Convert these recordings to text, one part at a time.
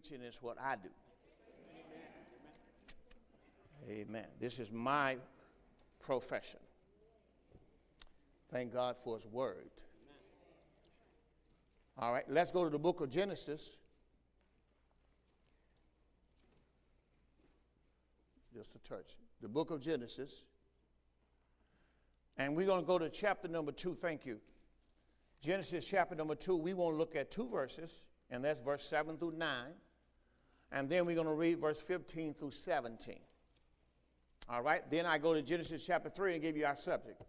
preaching is what I do. Amen. This is my profession. Thank God for His Word. All right, let's go to the book of Genesis. Just a touch. The book of Genesis. And we're going to go to chapter number two. Thank you. Genesis chapter number two. We want to look at two verses, and that's verse 7 through 9. And then we're going to read verse 15 through 17. All right, then I go to Genesis chapter 3 and give you our subject.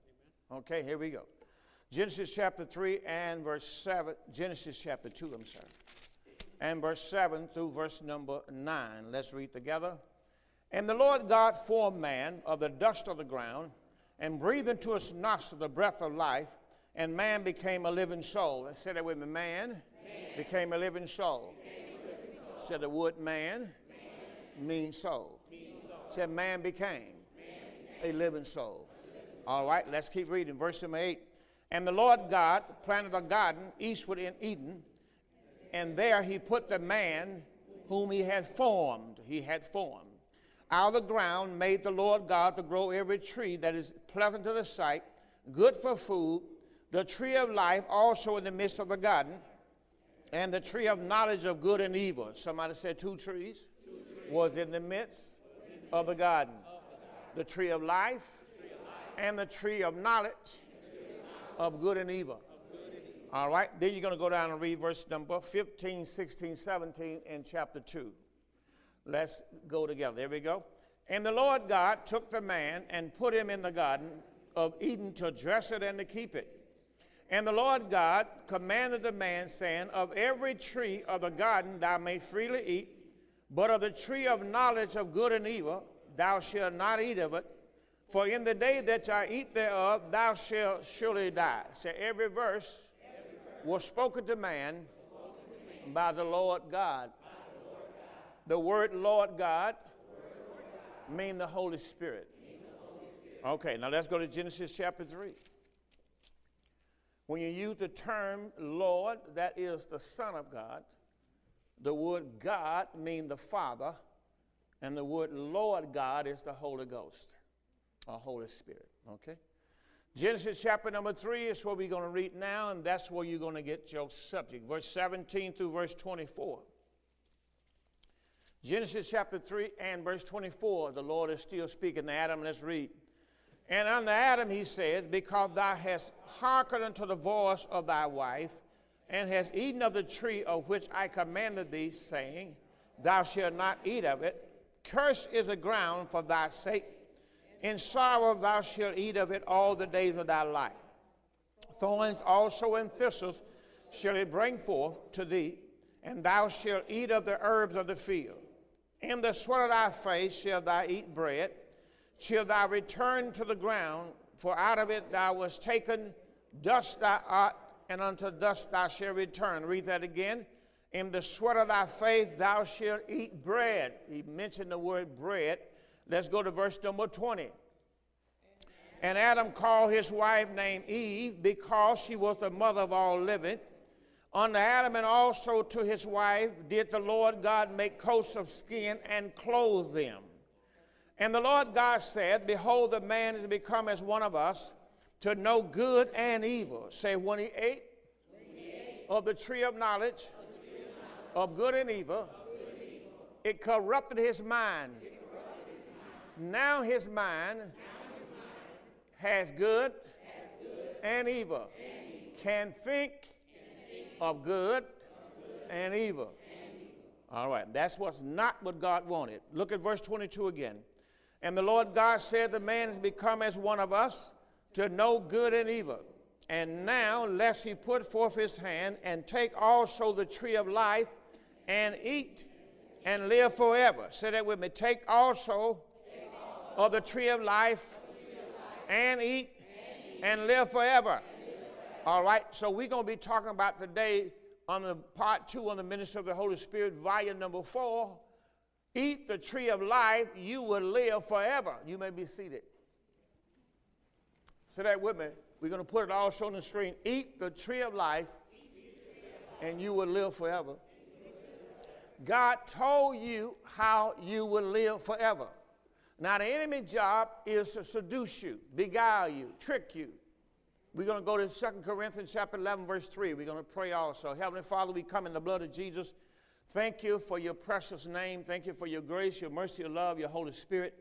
Okay, here we go. Genesis chapter 3 and verse 7, Genesis chapter 2, I'm sorry, and verse 7 through verse number 9. Let's read together. And the Lord God formed man of the dust of the ground and breathed into his nostrils the breath of life, and man became a living soul. I said that with me. Man, man. became a living soul. A living soul. Said the word man, man. means soul. Means soul. Said man became, man became. a living soul. All right, let's keep reading. Verse number 8. And the Lord God planted a garden eastward in Eden, and there he put the man whom he had formed. He had formed. Out of the ground made the Lord God to grow every tree that is pleasant to the sight, good for food, the tree of life also in the midst of the garden, and the tree of knowledge of good and evil. Somebody said two trees, two trees. was in the midst of the garden. The tree of life and the tree of knowledge of good and evil. All right, then you're going to go down and read verse number 15, 16, 17 in chapter 2. Let's go together. There we go. And the Lord God took the man and put him in the garden of Eden to dress it and to keep it. And the Lord God commanded the man, saying, Of every tree of the garden thou may freely eat, but of the tree of knowledge of good and evil thou shalt not eat of it, for in the day that thou eat thereof, thou shalt surely die. So every verse, every verse was spoken to man, spoken to man by, the Lord God. the Lord God. The word Lord God, mean the Holy the Holy Spirit. Okay, now let's go to Genesis chapter 3. When you use the term Lord, that is the Son of God. The word God means the Father, and the word Lord God is the Holy Ghost our Holy Spirit. Okay? Genesis chapter number 3 is what we're going to read now, and that's where you're going to get your subject. Verse 17 through verse 24. Genesis chapter 3 and verse 24, the Lord is still speaking to Adam. Let's read. And unto Adam he says, Because thou hast hearkened unto the voice of thy wife, and hast eaten of the tree of which I commanded thee, saying, Thou shalt not eat of it. Cursed is the ground for thy sake in sorrow thou shalt eat of it all the days of thy life. Thorns also and thistles shall it bring forth to thee, and thou shalt eat of the herbs of the field. In the sweat of thy face shalt thou eat bread, till thou return to the ground, for out of it thou wast taken, dust thou art, and unto dust thou shalt return. Read that again. In the sweat of thy face thou shalt eat bread. He mentioned the word bread Let's go to verse number 20. And Adam called his wife named Eve because she was the mother of all living. Unto Adam and also to his wife did the Lord God make coats of skin and clothe them. And the Lord God said, Behold, the man is become as one of us to know good and evil. Say, when he ate, when he ate of the tree of knowledge, of, tree of, knowledge of, good and evil, good and evil it corrupted his mind. Now his mind, has, good and evil, can think, of good, and evil. All right, that's what's not what God wanted. Look at verse 22 again. And the Lord God said, The man has become as one of us to know good and evil. And now, lest he put forth his hand and take also the tree of life and eat and live forever. Say that with me. Take also of the tree of life and eat and live forever. All right, so we're going to be talking about today on the part two on the ministry of the Holy Spirit, volume number four. Eat the tree of life, you will live forever. You may be seated. Say that with me. We're going to put it all shown on the screen. Eat the tree of life, and you will live forever. God told you how you will live forever. Now, the enemy job is to seduce you, beguile you, trick you. We're going to go to 2 Corinthians chapter 11, verse 3. We're going to pray also. Heavenly Father, we come in the blood of Jesus. Thank you for your precious name. Thank you for your grace, your mercy, your love, your Holy Spirit.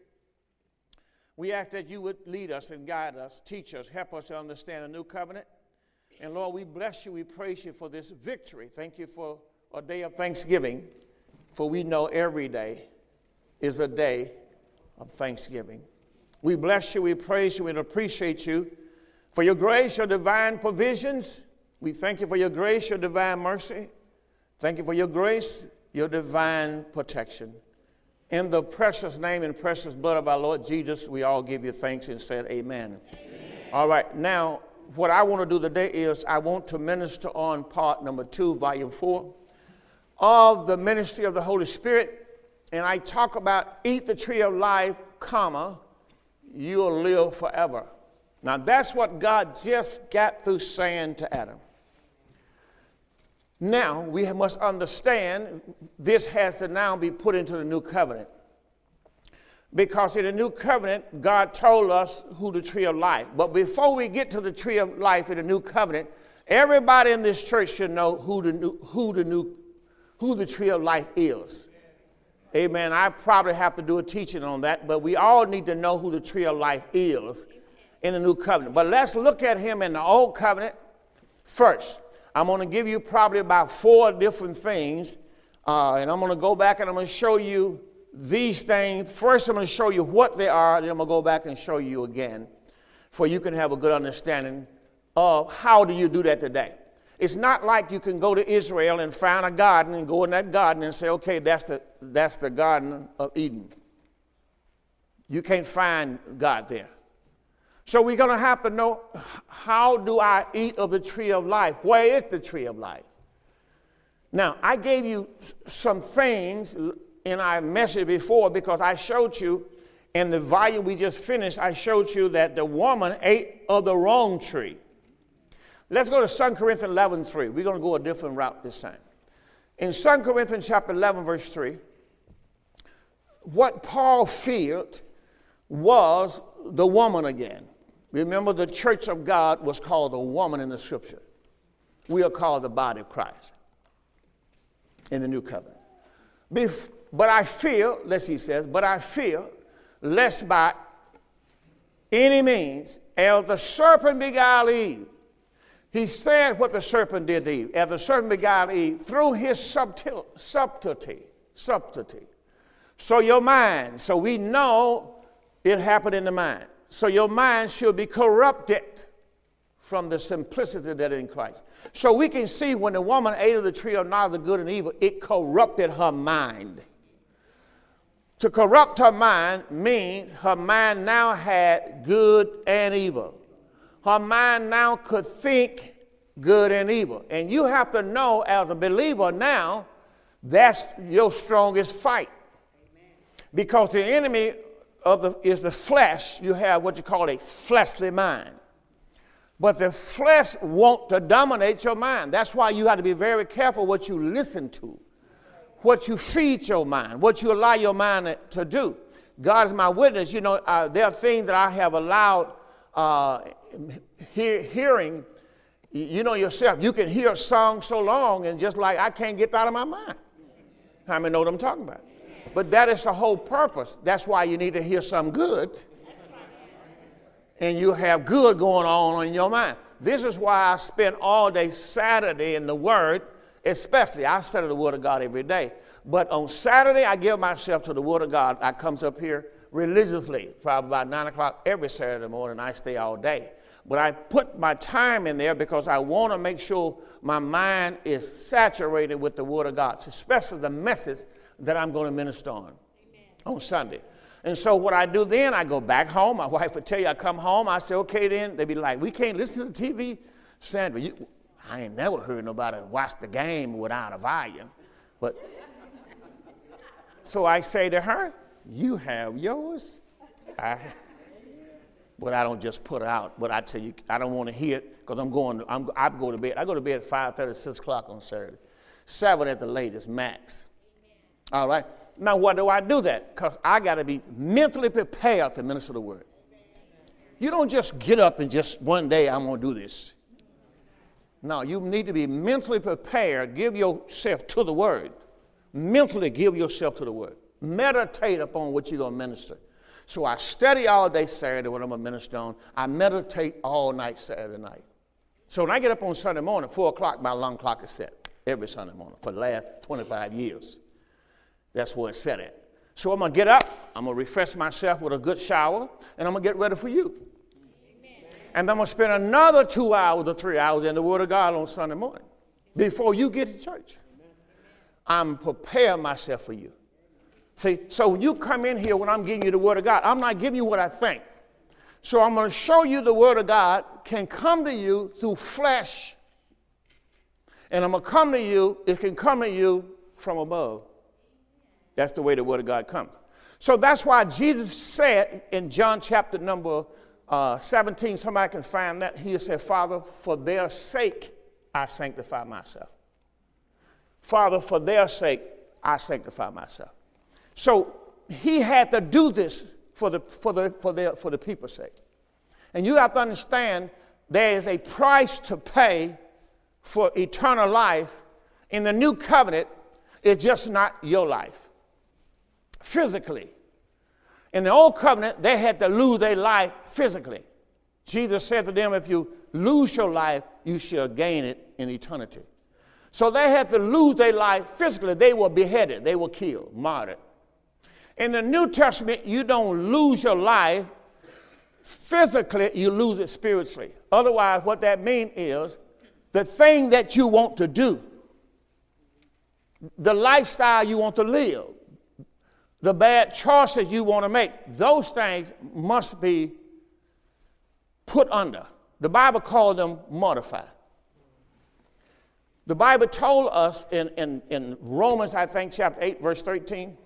We ask that you would lead us and guide us, teach us, help us to understand a new covenant. And Lord, we bless you, we praise you for this victory. Thank you for a day of thanksgiving, for we know every day is a day of thanksgiving. We bless you, we praise you, and appreciate you for your grace, your divine provisions. We thank you for your grace, your divine mercy. Thank you for your grace, your divine protection. In the precious name and precious blood of our Lord Jesus, we all give you thanks and said amen. amen. All right, now what I want to do today is I want to minister on part number two, volume four of the ministry of the Holy Spirit and I talk about eat the tree of life, comma, you'll live forever. Now that's what God just got through saying to Adam. Now we must understand this has to now be put into the new covenant. Because in the new covenant, God told us who the tree of life. But before we get to the tree of life in the new covenant, everybody in this church should know who the new, who the new, who the tree of life is. Amen. I probably have to do a teaching on that, but we all need to know who the tree of life is in the new covenant. But let's look at him in the old covenant first. I'm going to give you probably about four different things, uh, and I'm going to go back and I'm going to show you these things. First, I'm going to show you what they are, then I'm going to go back and show you again, for you can have a good understanding of how do you do that today. It's not like you can go to Israel and find a garden and go in that garden and say, okay, that's the, that's the Garden of Eden. You can't find God there. So we're going to have to know how do I eat of the tree of life? Where is the tree of life? Now, I gave you some things in our message before because I showed you in the volume we just finished, I showed you that the woman ate of the wrong tree. Let's go to 2 Corinthians 11, 3. We're going to go a different route this time. In 2 Corinthians chapter 11, verse 3, what Paul feared was the woman again. Remember, the church of God was called a woman in the scripture. We are called the body of Christ in the new covenant. Bef- but I fear, lest he says, but I fear lest by any means, as the serpent beguiled Eve, he said what the serpent did to Eve. As the serpent beguiled Eve through his subtil, subtlety, subtlety. So your mind, so we know it happened in the mind. So your mind should be corrupted from the simplicity that in Christ. So we can see when the woman ate of the tree of knowledge of good and evil, it corrupted her mind. To corrupt her mind means her mind now had good and evil her mind now could think good and evil. And you have to know as a believer now, that's your strongest fight. Because the enemy of the, is the flesh. You have what you call a fleshly mind. But the flesh want to dominate your mind. That's why you have to be very careful what you listen to, what you feed your mind, what you allow your mind to do. God is my witness. You know, uh, there are things that I have allowed uh, hear, hearing, you know yourself, you can hear a song so long and just like I can't get that out of my mind. How many know what I'm talking about? But that is the whole purpose. That's why you need to hear some good. And you have good going on in your mind. This is why I spend all day Saturday in the Word, especially. I study the Word of God every day. But on Saturday, I give myself to the Word of God. I comes up here religiously, probably about 9 o'clock every Saturday morning. I stay all day. But I put my time in there because I want to make sure my mind is saturated with the Word of God, especially the message that I'm going to minister on Amen. on Sunday. And so what I do then, I go back home. My wife would tell you, I come home. I say, okay, then. They'd be like, we can't listen to the TV. Sandra, you, I ain't never heard nobody watch the game without a volume. But so I say to her, you have yours. I, but I don't just put it out. But I tell you, I don't want to hear it because I'm going. I'm, I go to bed. I go to bed at 5:30, 6 o'clock on Saturday, seven at the latest, max. All right. Now, why do I do that? Because I got to be mentally prepared to minister the word. You don't just get up and just one day I'm going to do this. No, you need to be mentally prepared. Give yourself to the word. Mentally give yourself to the word. Meditate upon what you're going to minister. So I study all day Saturday when I'm to minister on. I meditate all night Saturday night. So when I get up on Sunday morning, 4 o'clock, my alarm clock is set every Sunday morning for the last 25 years. That's where it's set at. So I'm going to get up, I'm going to refresh myself with a good shower, and I'm going to get ready for you. Amen. And I'm going to spend another two hours or three hours in the Word of God on Sunday morning before you get to church. I'm preparing myself for you. See, so when you come in here when I'm giving you the Word of God, I'm not giving you what I think. So I'm going to show you the Word of God can come to you through flesh. And I'm going to come to you, it can come to you from above. That's the way the Word of God comes. So that's why Jesus said in John chapter number uh, 17, somebody can find that, he said, Father, for their sake I sanctify myself. Father, for their sake I sanctify myself. So he had to do this for the, for the, for the, for the people's sake. And you have to understand there is a price to pay for eternal life. In the new covenant, it's just not your life physically. In the old covenant, they had to lose their life physically. Jesus said to them, If you lose your life, you shall gain it in eternity. So they had to lose their life physically. They were beheaded, they were killed, martyred. In the New Testament, you don't lose your life physically, you lose it spiritually. Otherwise, what that means is the thing that you want to do, the lifestyle you want to live, the bad choices you want to make, those things must be put under. The Bible called them mortified. The Bible told us in, in, in Romans, I think, chapter 8, verse 13.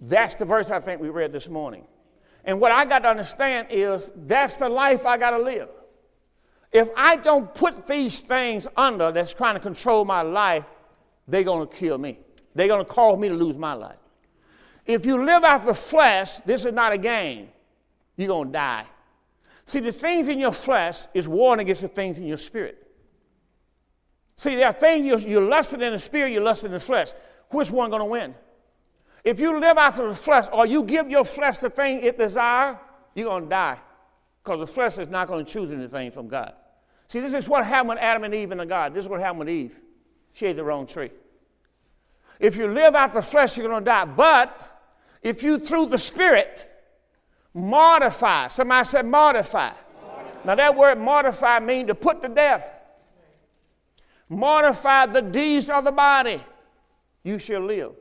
That's the verse I think we read this morning. And what I got to understand is that's the life I got to live. If I don't put these things under that's trying to control my life, they're going to kill me. They're going to cause me to lose my life. If you live out the flesh, this is not a game. You're going to die. See, the things in your flesh is warring against the things in your spirit. See, there are things you're, you're lusting in the spirit, you're lusting in the flesh. Which one going to win? If you live out the flesh or you give your flesh the thing it desires, you're going to die. Because the flesh is not going to choose anything from God. See, this is what happened with Adam and Eve and the God. This is what happened with Eve. She ate the wrong tree. If you live out the flesh, you're going to die. But if you, through the Spirit, mortify, somebody said mortify. Now, that word mortify means to put to death. Mortify the deeds of the body, you shall live.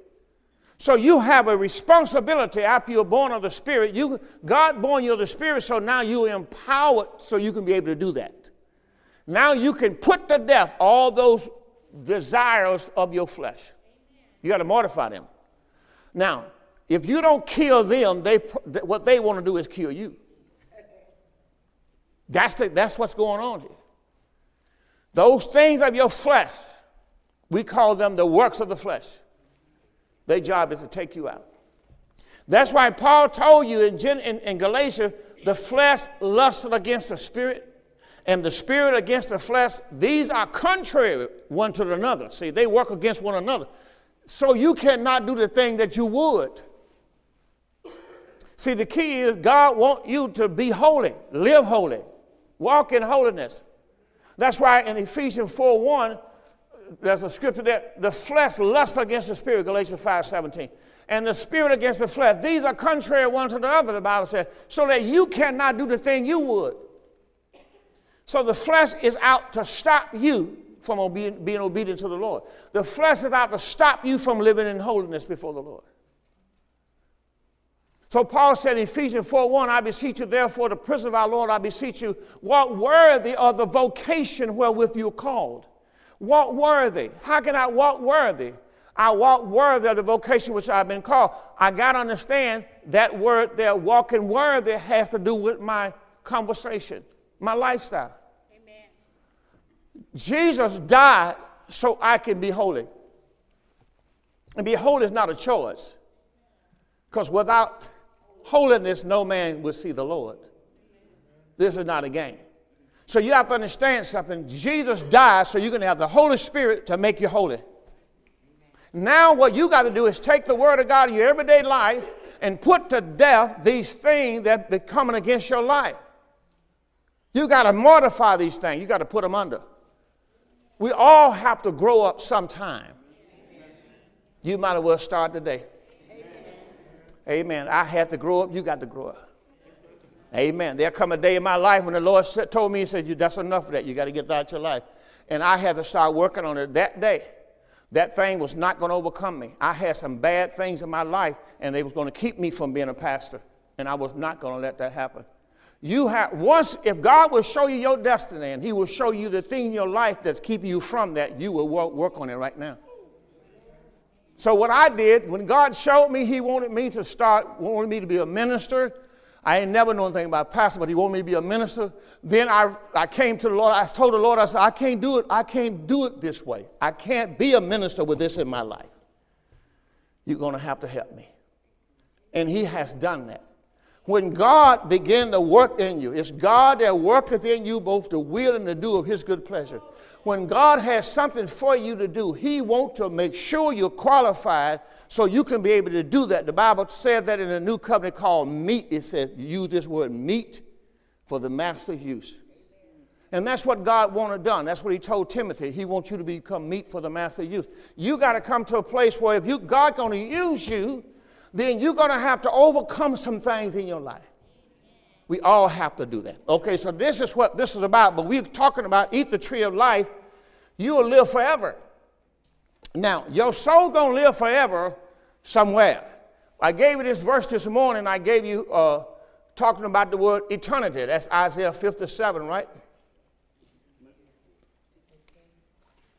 So you have a responsibility after you're born of the Spirit. You, God born you of the Spirit, so now you're empowered so you can be able to do that. Now you can put to death all those desires of your flesh. You got to mortify them. Now, if you don't kill them, they, what they want to do is kill you. That's, the, that's what's going on here. Those things of your flesh, we call them the works of the flesh. Their job is to take you out. That's why Paul told you in, in, in Galatia, the flesh lusts against the spirit, and the spirit against the flesh. These are contrary one to another. See, they work against one another. So you cannot do the thing that you would. See, the key is God wants you to be holy, live holy, walk in holiness. That's why in Ephesians 4 1, there's a scripture that the flesh lusts against the spirit, Galatians 5 17. And the spirit against the flesh. These are contrary one to the other, the Bible says, so that you cannot do the thing you would. So the flesh is out to stop you from being obedient to the Lord. The flesh is out to stop you from living in holiness before the Lord. So Paul said in Ephesians 4 1, I beseech you, therefore, the prisoner of our Lord, I beseech you, walk worthy of the vocation wherewith you are called. Walk worthy. How can I walk worthy? I walk worthy of the vocation which I've been called. I got to understand that word there, walking worthy, has to do with my conversation, my lifestyle. Amen. Jesus died so I can be holy. And be holy is not a choice. Because without holiness, no man will see the Lord. This is not a game. So you have to understand something. Jesus died so you're going to have the Holy Spirit to make you holy. Now, what you got to do is take the Word of God in your everyday life and put to death these things that are coming against your life. You got to mortify these things, you got to put them under. We all have to grow up sometime. You might as well start today. Amen. I had to grow up, you got to grow up. Amen. There'll come a day in my life when the Lord said, told me, He said, That's enough of that. You got to get that out of your life. And I had to start working on it that day. That thing was not going to overcome me. I had some bad things in my life, and they was going to keep me from being a pastor. And I was not going to let that happen. You have once, if God will show you your destiny and He will show you the thing in your life that's keeping you from that, you will work on it right now. So what I did, when God showed me He wanted me to start, wanted me to be a minister, I ain't never known anything about pastor, but he wanted me to be a minister. Then I, I came to the Lord. I told the Lord, I said, I can't do it. I can't do it this way. I can't be a minister with this in my life. You're going to have to help me. And he has done that. When God began to work in you, it's God that worketh in you both the will and the do of his good pleasure. When God has something for you to do, he wants to make sure you're qualified so you can be able to do that. The Bible says that in a new covenant called meet. It says, use this word meet for the master's use. And that's what God wanted done. That's what he told Timothy. He wants you to become meet for the master's use. You got to come to a place where if you God's going to use you, then you're going to have to overcome some things in your life. We all have to do that. Okay, so this is what this is about, but we're talking about eat the tree of life, you will live forever. Now, your soul gonna live forever somewhere. I gave you this verse this morning. I gave you uh, talking about the word eternity. That's Isaiah 57, right?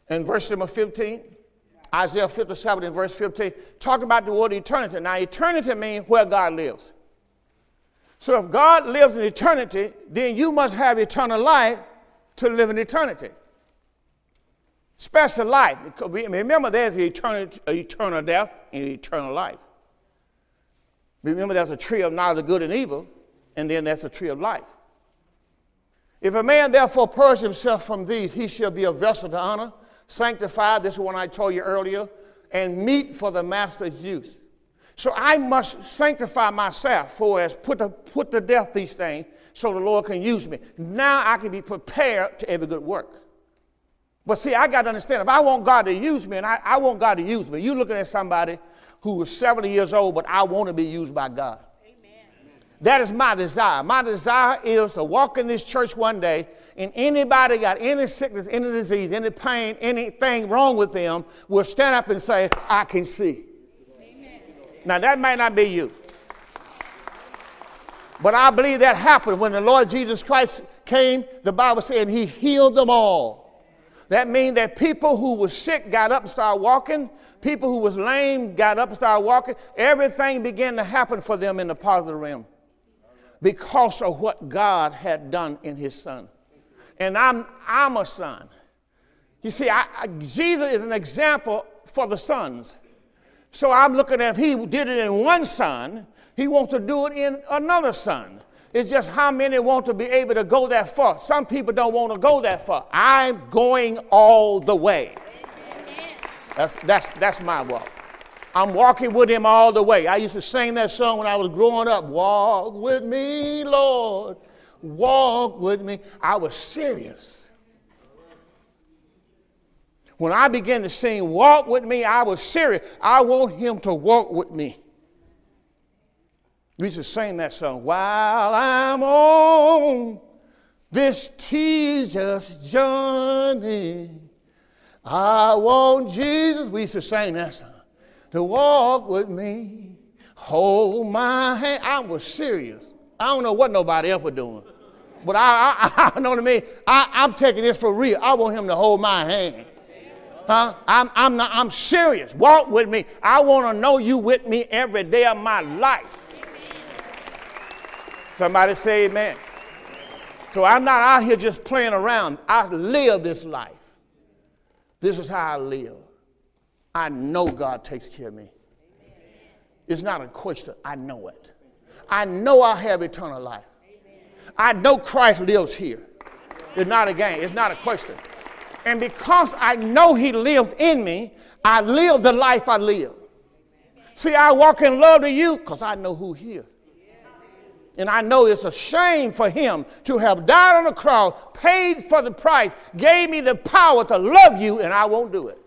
And verse number 15, Isaiah 57 and verse 15, talk about the word eternity. Now, eternity means where God lives. So if God lives in eternity, then you must have eternal life to live in eternity. Special life. Remember, there's the eternal, eternal death and eternal life. Remember, there's a tree of knowledge of good and evil, and then there's a tree of life. If a man therefore purge himself from these, he shall be a vessel to honor, sanctified, this is one I told you earlier, and meet for the master's use. So I must sanctify myself for as put to, put to death these things so the Lord can use me. Now I can be prepared to every good work. But see, I got to understand if I want God to use me and I, I want God to use me, you're looking at somebody who was 70 years old, but I want to be used by God. Amen. That is my desire. My desire is to walk in this church one day and anybody got any sickness, any disease, any pain, anything wrong with them will stand up and say, I can see. Now, that might not be you. But I believe that happened when the Lord Jesus Christ came. The Bible said he healed them all. That means that people who were sick got up and started walking. People who was lame got up and started walking. Everything began to happen for them in the positive realm because of what God had done in his son. And I'm, I'm a son. You see, I, I, Jesus is an example for the sons. So I'm looking at if he did it in one son, he wants to do it in another son. It's just how many want to be able to go that far. Some people don't want to go that far. I'm going all the way. That's, that's, that's my walk. I'm walking with him all the way. I used to sing that song when I was growing up. Walk with me, Lord. Walk with me. I was serious. When I began to sing Walk with Me, I was serious. I want him to walk with me. We used to sing that song. While I'm on this Jesus journey, I want Jesus. We used to sing that song. To walk with me, hold my hand. I was serious. I don't know what nobody else was doing. But I, I, I know what I mean. I, I'm taking this for real. I want him to hold my hand. Huh? I'm, I'm, not, I'm serious. Walk with me. I want to know you with me every day of my life. Somebody say amen. So I'm not out here just playing around. I live this life. This is how I live. I know God takes care of me. It's not a question. I know it. I know I have eternal life. I know Christ lives here. It's not a game, it's not a question. And because I know He lives in me, I live the life I live. See, I walk in love to you because I know who here. And I know it's a shame for him to have died on the cross, paid for the price, gave me the power to love you, and I won't do it.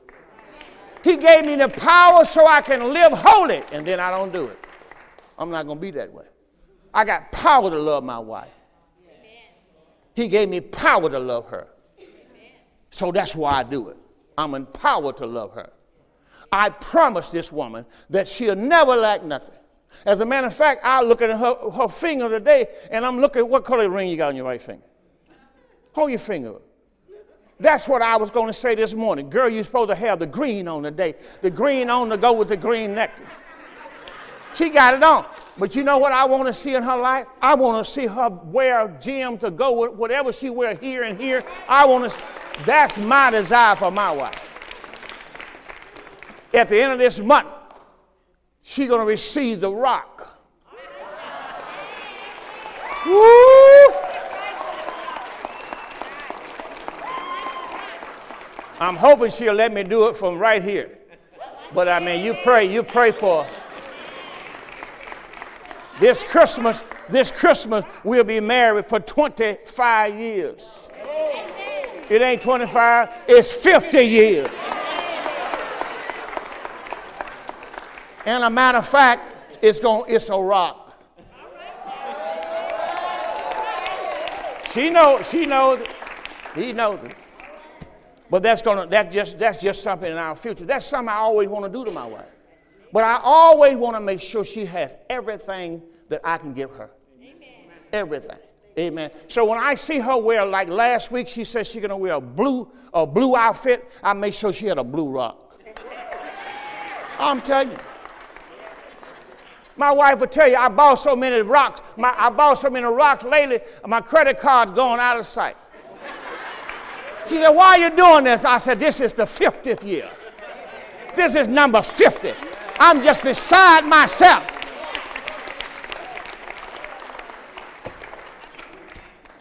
He gave me the power so I can live holy, and then I don't do it. I'm not going to be that way. I got power to love my wife. He gave me power to love her. So that's why I do it. I'm empowered to love her. I promise this woman that she'll never lack nothing. As a matter of fact, I look at her, her finger today and I'm looking, what color ring you got on your right finger? Hold your finger. That's what I was going to say this morning. Girl, you're supposed to have the green on today. The green on to go with the green necklace. She got it on. But you know what I want to see in her life? I want to see her wear gems to go with whatever she wear here and here. I want to, that's my desire for my wife. At the end of this month, she's going to receive the rock. Woo! I'm hoping she'll let me do it from right here. But I mean, you pray, you pray for this Christmas. This Christmas, we'll be married for 25 years. It ain't 25, it's 50 years. And a matter of fact, it's going it's a rock. She knows, she knows, he knows it. But that's gonna that just that's just something in our future. That's something I always want to do to my wife. But I always want to make sure she has everything that I can give her. Amen. Everything. Amen. So when I see her wear, like last week, she said she's gonna wear a blue, a blue outfit. I make sure she had a blue rock. I'm telling you. My wife would tell you, I bought so many rocks. My, I bought so many rocks lately, my credit card's going out of sight. She said, Why are you doing this? I said, This is the 50th year. This is number 50. I'm just beside myself.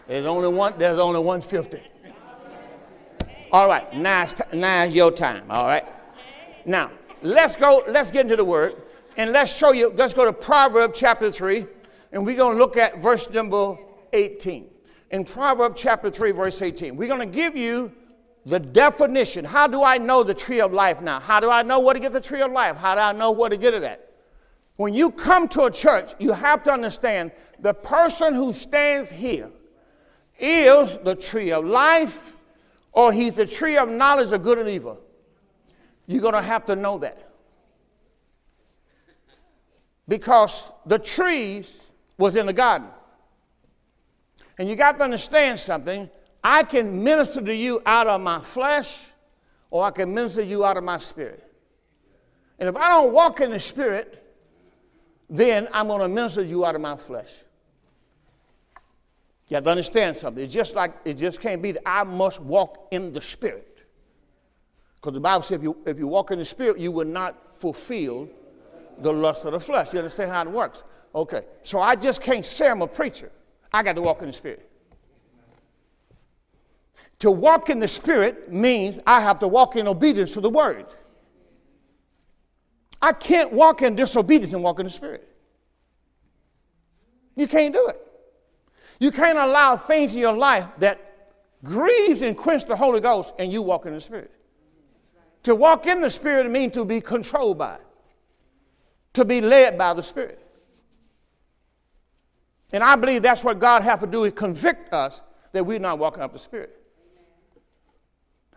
There's only one, there's only 150. All right, now it's, now it's your time, all right? Now, let's go, let's get into the word. And let's show you, let's go to Proverbs chapter 3, and we're going to look at verse number 18. In Proverbs chapter 3, verse 18, we're going to give you the definition. How do I know the tree of life now? How do I know where to get the tree of life? How do I know where to get it at? When you come to a church, you have to understand the person who stands here is the tree of life or he's the tree of knowledge of good and evil. You're going to have to know that because the trees was in the garden. And you got to understand something. I can minister to you out of my flesh, or I can minister to you out of my spirit. And if I don't walk in the spirit, then I'm going to minister to you out of my flesh. You have to understand something. It's just like it just can't be that I must walk in the spirit. Because the Bible says if you, if you walk in the spirit, you will not fulfill the lust of the flesh. You understand how it works? Okay. So I just can't say I'm a preacher. I got to walk in the Spirit. To walk in the Spirit means I have to walk in obedience to the Word. I can't walk in disobedience and walk in the Spirit. You can't do it. You can't allow things in your life that grieves and quench the Holy Ghost and you walk in the Spirit. To walk in the Spirit means to be controlled by it to be led by the Spirit. And I believe that's what God has to do is convict us that we're not walking up the Spirit.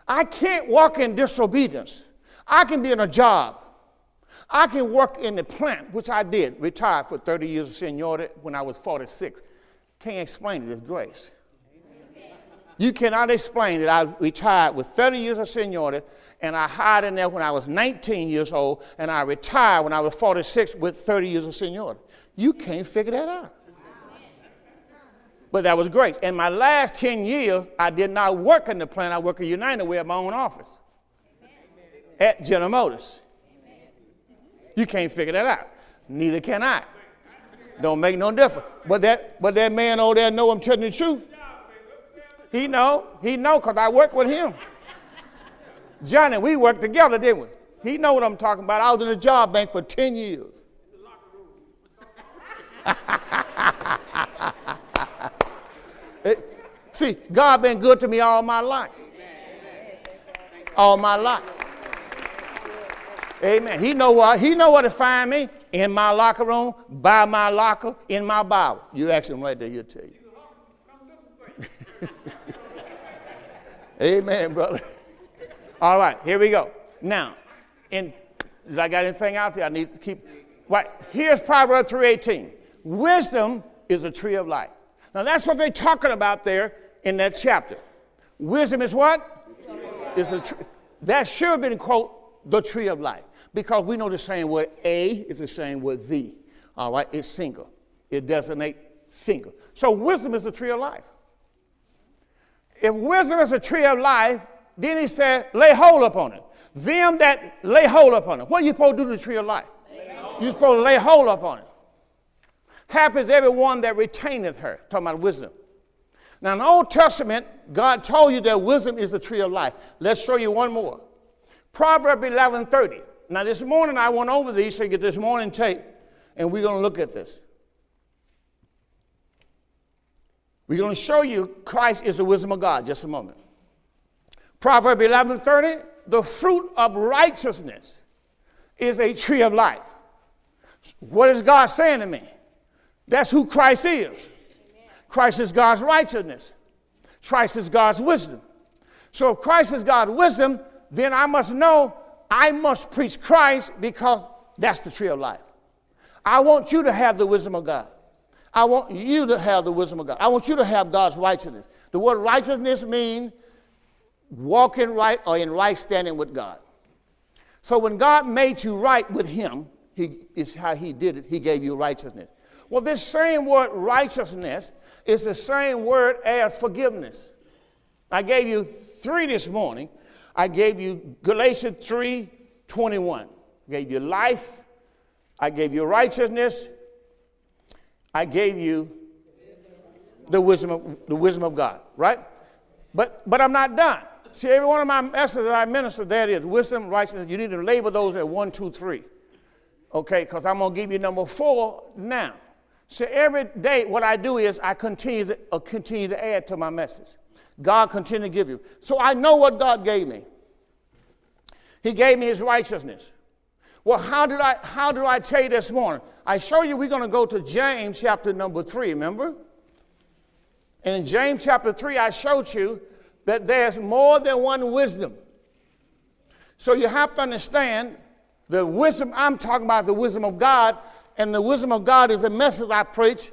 I can't walk in disobedience. I can be in a job. I can work in the plant, which I did, retired for 30 years of seniority when I was 46. Can't explain it, it's grace. You cannot explain that I retired with 30 years of seniority and I hired in there when I was 19 years old and I retired when I was 46 with 30 years of seniority. You can't figure that out. But that was great. In my last 10 years, I did not work in the plant. I worked at United Way at my own office. at General Motors. You can't figure that out. Neither can I. Don't make no difference. But that, but that man over there know I'm telling the truth. He know. He know because I work with him. Johnny, we worked together, didn't we? He know what I'm talking about. I was in the job bank for 10 years. Eh, see, God been good to me all my life. All my life. Amen. He know what he know where to find me in my locker room, by my locker, in my Bible. You ask him right there, he'll tell you. Amen, brother. All right, here we go. Now, in, did I got anything out there? I need to keep. Right, here's Proverbs 3:18. Wisdom is a tree of life. Now that's what they're talking about there in that chapter. Wisdom is what? A tree. That should have been quote the tree of life because we know the same word a is the same word the. All right, it's single. It designates single. So wisdom is the tree of life. If wisdom is a tree of life, then he said, lay hold upon it. Them that lay hold upon it. What are you supposed to do to the tree of life? You're supposed to lay hold upon it. Happy is everyone that retaineth her. Talking about wisdom. Now, in the Old Testament, God told you that wisdom is the tree of life. Let's show you one more. Proverb 11 30. Now, this morning I went over these so you get this morning tape, and we're going to look at this. We're going to show you Christ is the wisdom of God. Just a moment. Proverb 11 30. The fruit of righteousness is a tree of life. What is God saying to me? That's who Christ is. Christ is God's righteousness. Christ is God's wisdom. So if Christ is God's wisdom, then I must know I must preach Christ because that's the tree of life. I want you to have the wisdom of God. I want you to have the wisdom of God. I want you to have God's righteousness. The word righteousness means walking right or in right standing with God. So when God made you right with Him, He is how He did it. He gave you righteousness. Well, this same word righteousness is the same word as forgiveness. I gave you three this morning. I gave you Galatians 3 21. I gave you life. I gave you righteousness. I gave you the wisdom of, the wisdom of God, right? But, but I'm not done. See, every one of my messages that I minister, that is wisdom, righteousness. You need to label those at one, two, three. Okay, because I'm going to give you number four now. So every day, what I do is I continue to, uh, continue to add to my message. God continue to give you. So I know what God gave me. He gave me his righteousness. Well, how did I how do I tell you this morning? I show you we're going to go to James chapter number three, remember? And in James chapter 3, I showed you that there's more than one wisdom. So you have to understand the wisdom I'm talking about, the wisdom of God, and the wisdom of God is the message I preach,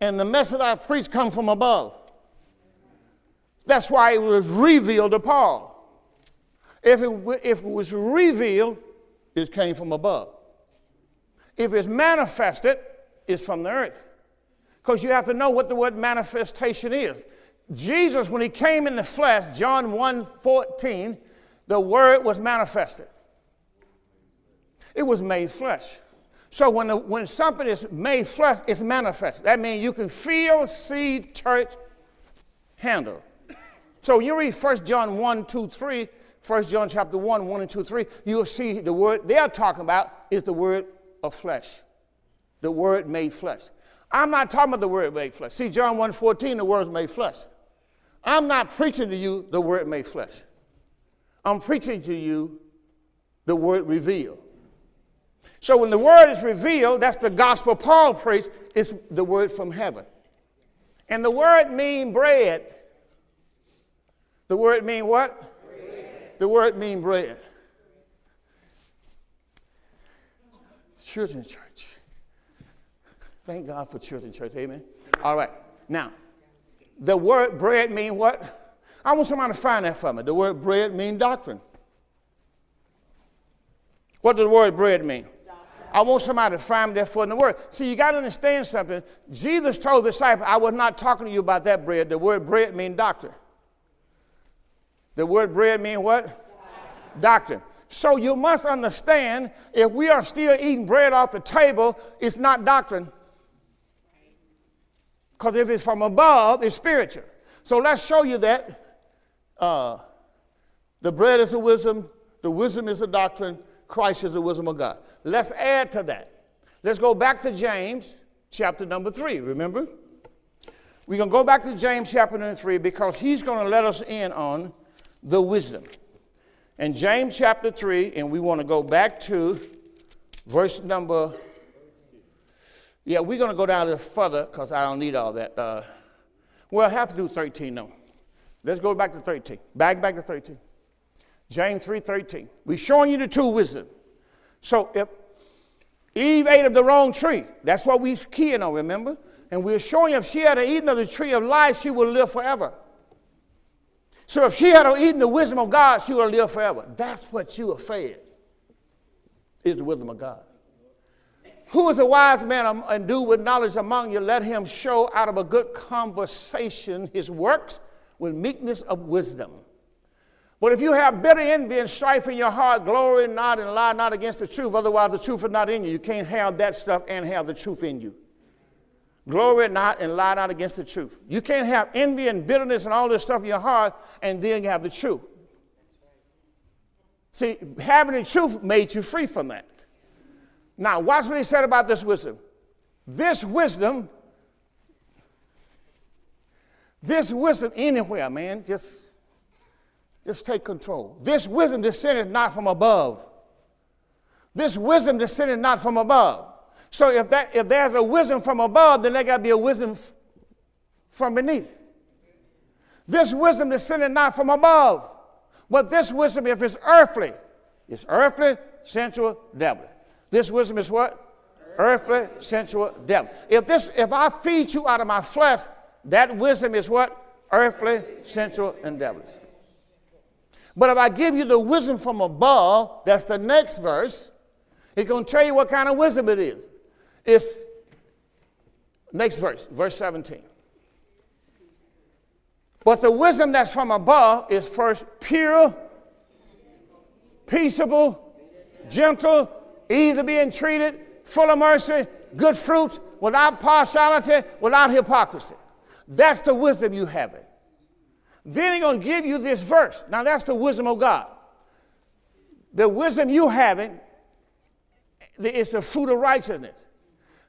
and the message I preach comes from above. That's why it was revealed to Paul. If it, if it was revealed, it came from above. If it's manifested, it's from the earth. Because you have to know what the word manifestation is. Jesus, when he came in the flesh, John 1 14, the word was manifested. It was made flesh. So when, the, when something is made flesh, it's manifest. That means you can feel, see, touch, handle. So you read 1 John 1, 2, 3, 1 John chapter 1, 1 and 2, 3, you'll see the word they're talking about is the word of flesh. The word made flesh. I'm not talking about the word made flesh. See, John 1, 14, the word made flesh. I'm not preaching to you the word made flesh. I'm preaching to you the word revealed. So when the word is revealed, that's the gospel Paul preached, it's the word from heaven. And the word mean bread. The word mean what? Bread. The word mean bread. Children's church. Thank God for children's church. Amen. All right. Now, the word bread mean what? I want somebody to find that for me. The word bread mean doctrine. What does the word bread mean? I want somebody to find that for in the word. See, you got to understand something. Jesus told the disciples, I was not talking to you about that bread. The word bread means doctor. The word bread means what? Doctrine. So you must understand if we are still eating bread off the table, it's not doctrine. Because if it's from above, it's spiritual. So let's show you that uh, the bread is the wisdom, the wisdom is the doctrine, Christ is the wisdom of God. Let's add to that. Let's go back to James chapter number three, remember? We're going to go back to James chapter number three because he's going to let us in on the wisdom. And James chapter 3, and we want to go back to verse number yeah, we're going to go down a little further because I don't need all that. Uh, well, I have to do 13 though. Let's go back to 13. Back back to 13. James 3:13. We're showing you the two wisdom. So if Eve ate of the wrong tree, that's what we're keying on, remember? And we're showing you if she had eaten of the tree of life, she would live forever. So if she had eaten the wisdom of God, she would live forever. That's what you are fed, is the wisdom of God. Who is a wise man and do with knowledge among you? Let him show out of a good conversation his works with meekness of wisdom. But if you have bitter envy and strife in your heart, glory not and lie not against the truth, otherwise the truth is not in you. You can't have that stuff and have the truth in you. Glory not and lie not against the truth. You can't have envy and bitterness and all this stuff in your heart and then have the truth. See, having the truth made you free from that. Now, watch what he said about this wisdom. This wisdom, this wisdom anywhere, man, just, just take control. This wisdom descended not from above. This wisdom descended not from above. So if, that, if there's a wisdom from above, then there got to be a wisdom f- from beneath. This wisdom descended not from above. But this wisdom, if it's earthly, it's earthly, sensual, devil. This wisdom is what? Earthly, sensual, devil. If this, if I feed you out of my flesh, that wisdom is what? Earthly, sensual, and devilish. But if I give you the wisdom from above, that's the next verse, it's going to tell you what kind of wisdom it is. It's next verse, verse 17. But the wisdom that's from above is first pure, peaceable, gentle, easy to be entreated, full of mercy, good fruits, without partiality, without hypocrisy. That's the wisdom you have it. Then he's going to give you this verse. Now, that's the wisdom of God. The wisdom you have it is the fruit of righteousness.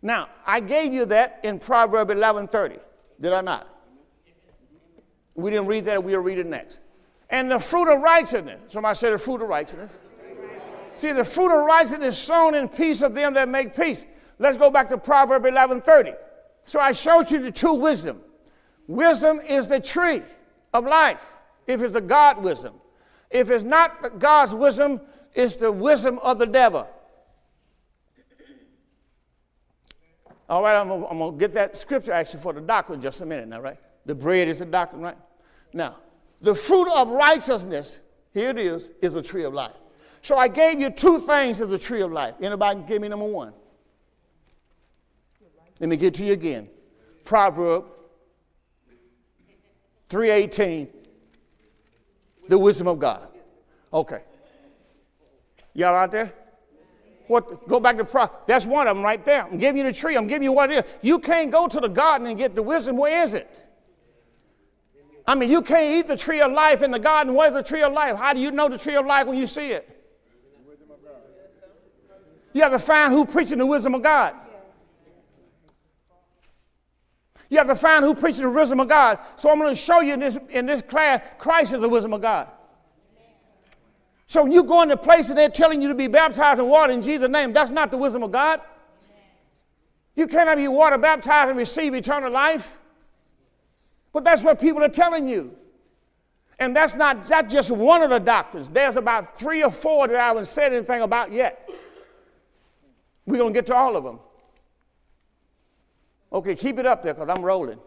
Now, I gave you that in Proverb 11:30. Did I not? We didn't read that. We'll read it next. And the fruit of righteousness. Somebody said the fruit of righteousness. See, the fruit of righteousness is sown in peace of them that make peace. Let's go back to Proverb 11:30. So I showed you the two wisdom. Wisdom is the tree of life, if it's the God wisdom. If it's not God's wisdom, it's the wisdom of the devil. All right, I'm gonna, I'm gonna get that scripture actually for the doctrine just a minute now, right? The bread is the doctrine, right? Now, the fruit of righteousness, here it is, is the tree of life. So I gave you two things of the tree of life. Anybody can give me number one? Let me get to you again. Proverb 318. The wisdom of God. Okay. Y'all out there? What go back to pro that's one of them right there. I'm giving you the tree. I'm giving you what it is. You can't go to the garden and get the wisdom. Where is it? I mean, you can't eat the tree of life in the garden. Where's the tree of life? How do you know the tree of life when you see it? You have to find who preaching the wisdom of God. You have to find who preaches the wisdom of God. So I'm going to show you in this, in this class, Christ is the wisdom of God. So when you go into place and they're telling you to be baptized in water in Jesus' name, that's not the wisdom of God. You cannot be water baptized and receive eternal life. But that's what people are telling you. And that's not that's just one of the doctrines. There's about three or four that I haven't said anything about yet. We're going to get to all of them. Okay, keep it up there because I'm rolling.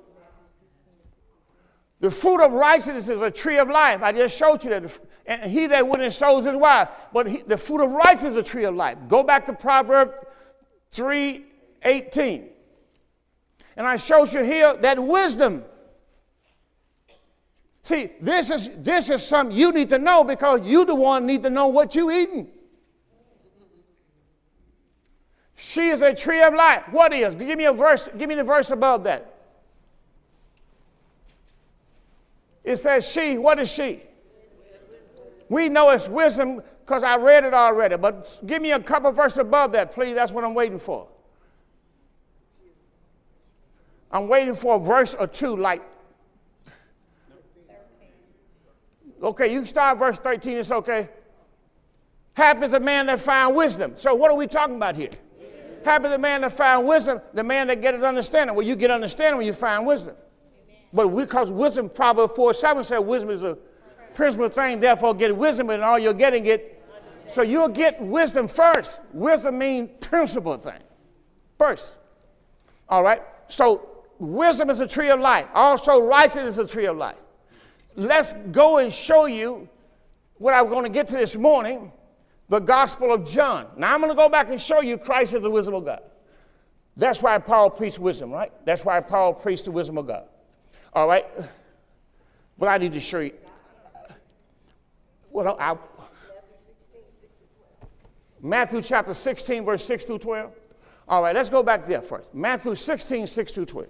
The fruit of righteousness is a tree of life. I just showed you that. And he that wouldn't sows his wife. But he, the fruit of righteousness is a tree of life. Go back to Proverbs 3 18. And I showed you here that wisdom. See, this is, this is something you need to know because you the one need to know what you eating. She is a tree of life. What is? Give me a verse, give me the verse above that. It says she. What is she? We know it's wisdom because I read it already, but give me a couple verses above that, please. That's what I'm waiting for. I'm waiting for a verse or two, like. Okay, you can start verse 13, it's okay. Happy is man that find wisdom. So, what are we talking about here? Happy the man that find wisdom, the man that getteth understanding. Well, you get understanding when you find wisdom. But because wisdom, Proverbs 4 7 said wisdom is a principal thing, therefore get wisdom, and all you're getting it. So you'll get wisdom first. Wisdom means principal thing. First. All right? So wisdom is a tree of life. Also, righteousness is a tree of life. Let's go and show you what I'm going to get to this morning the Gospel of John. Now, I'm going to go back and show you Christ is the wisdom of God. That's why Paul preached wisdom, right? That's why Paul preached the wisdom of God. All right? But I need to show you. Well, I, Matthew chapter 16, verse 6 through 12. All right, let's go back there first. Matthew 16, 6 through 12.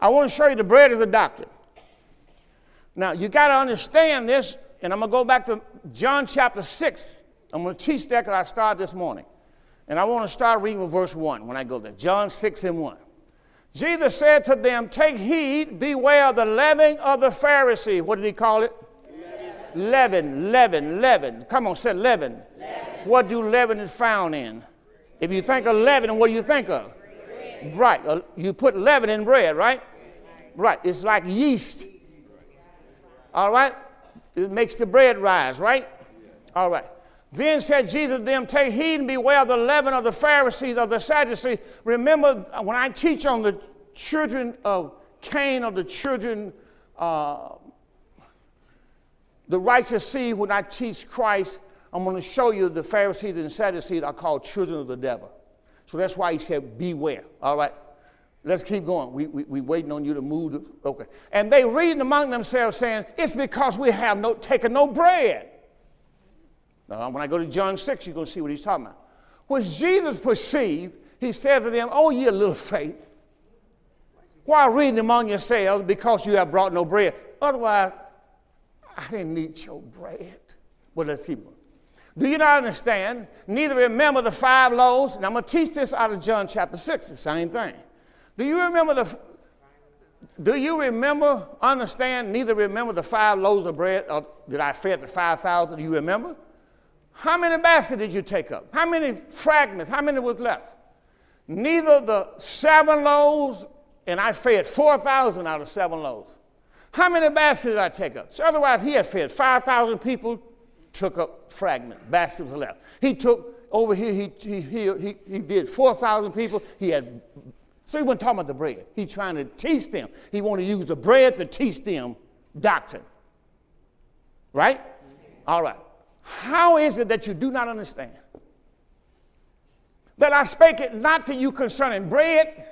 I want to show you the bread is a doctrine. Now, you got to understand this, and I'm going to go back to John chapter 6. I'm going to teach that because I started this morning. And I want to start reading with verse 1 when I go there. John 6 and 1. Jesus said to them, Take heed, beware of the leaven of the Pharisee. What did he call it? Leaven, leaven, leaven. Come on, say leaven. leaven. What do leaven is found in? If you think of leaven, what do you think of? Bread. Right. Uh, you put leaven in bread, right? Right. It's like yeast. All right? It makes the bread rise, right? All right. Then said Jesus to them, Take heed and beware of the leaven of the Pharisees, of the Sadducees. Remember, when I teach on the children of Cain, or the children, uh, the righteous seed, when I teach Christ, I'm going to show you the Pharisees and Sadducees are called children of the devil. So that's why he said, Beware. All right. Let's keep going. We, we, we waiting on you to move. The, okay. And they reading among themselves saying, It's because we have no, taken no bread. Now, when I go to John 6, you're going to see what he's talking about. Which Jesus perceived, he said to them, Oh, ye little faith. Why reading among yourselves because you have brought no bread? Otherwise, I didn't need your bread. Well, let's keep going. Do you not understand? Neither remember the five loaves. And I'm going to teach this out of John chapter 6, the same thing. Do you remember the do you remember, understand, neither remember the five loaves of bread uh, or that I fed the 5,000? Do you remember? How many baskets did you take up? How many fragments? How many was left? Neither the seven loaves, and I fed 4,000 out of seven loaves. How many baskets did I take up? So otherwise, he had fed 5,000 people, took up fragment, baskets left. He took over here, he, he, he, he, he did 4,000 people, he had, so he wasn't talking about the bread. He's trying to teach them. He wanted to use the bread to teach them doctrine. Right? All right. How is it that you do not understand? That I spake it not to you concerning bread.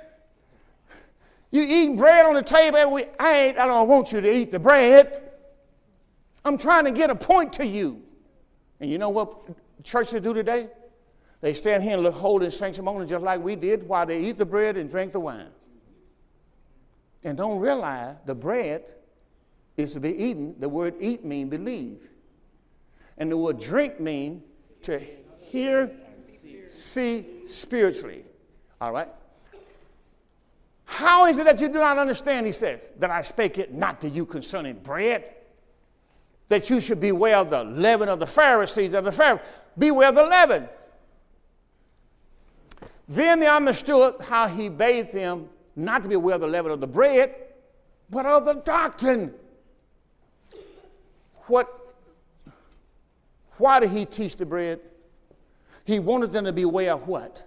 You eating bread on the table every I ain't, I don't want you to eat the bread. I'm trying to get a point to you. And you know what churches do today? They stand here and look sanctimonious just like we did while they eat the bread and drink the wine. And don't realize the bread is to be eaten. The word eat mean believe. And the word drink mean to hear, see spiritually. All right? How is it that you do not understand, he says, that I spake it not to you concerning bread? That you should beware of the leaven of the Pharisees and the Pharisees. Beware of the leaven. Then they understood how he bade them not to be aware of the leaven of the bread, but of the doctrine. What why did he teach the bread? He wanted them to be aware of what?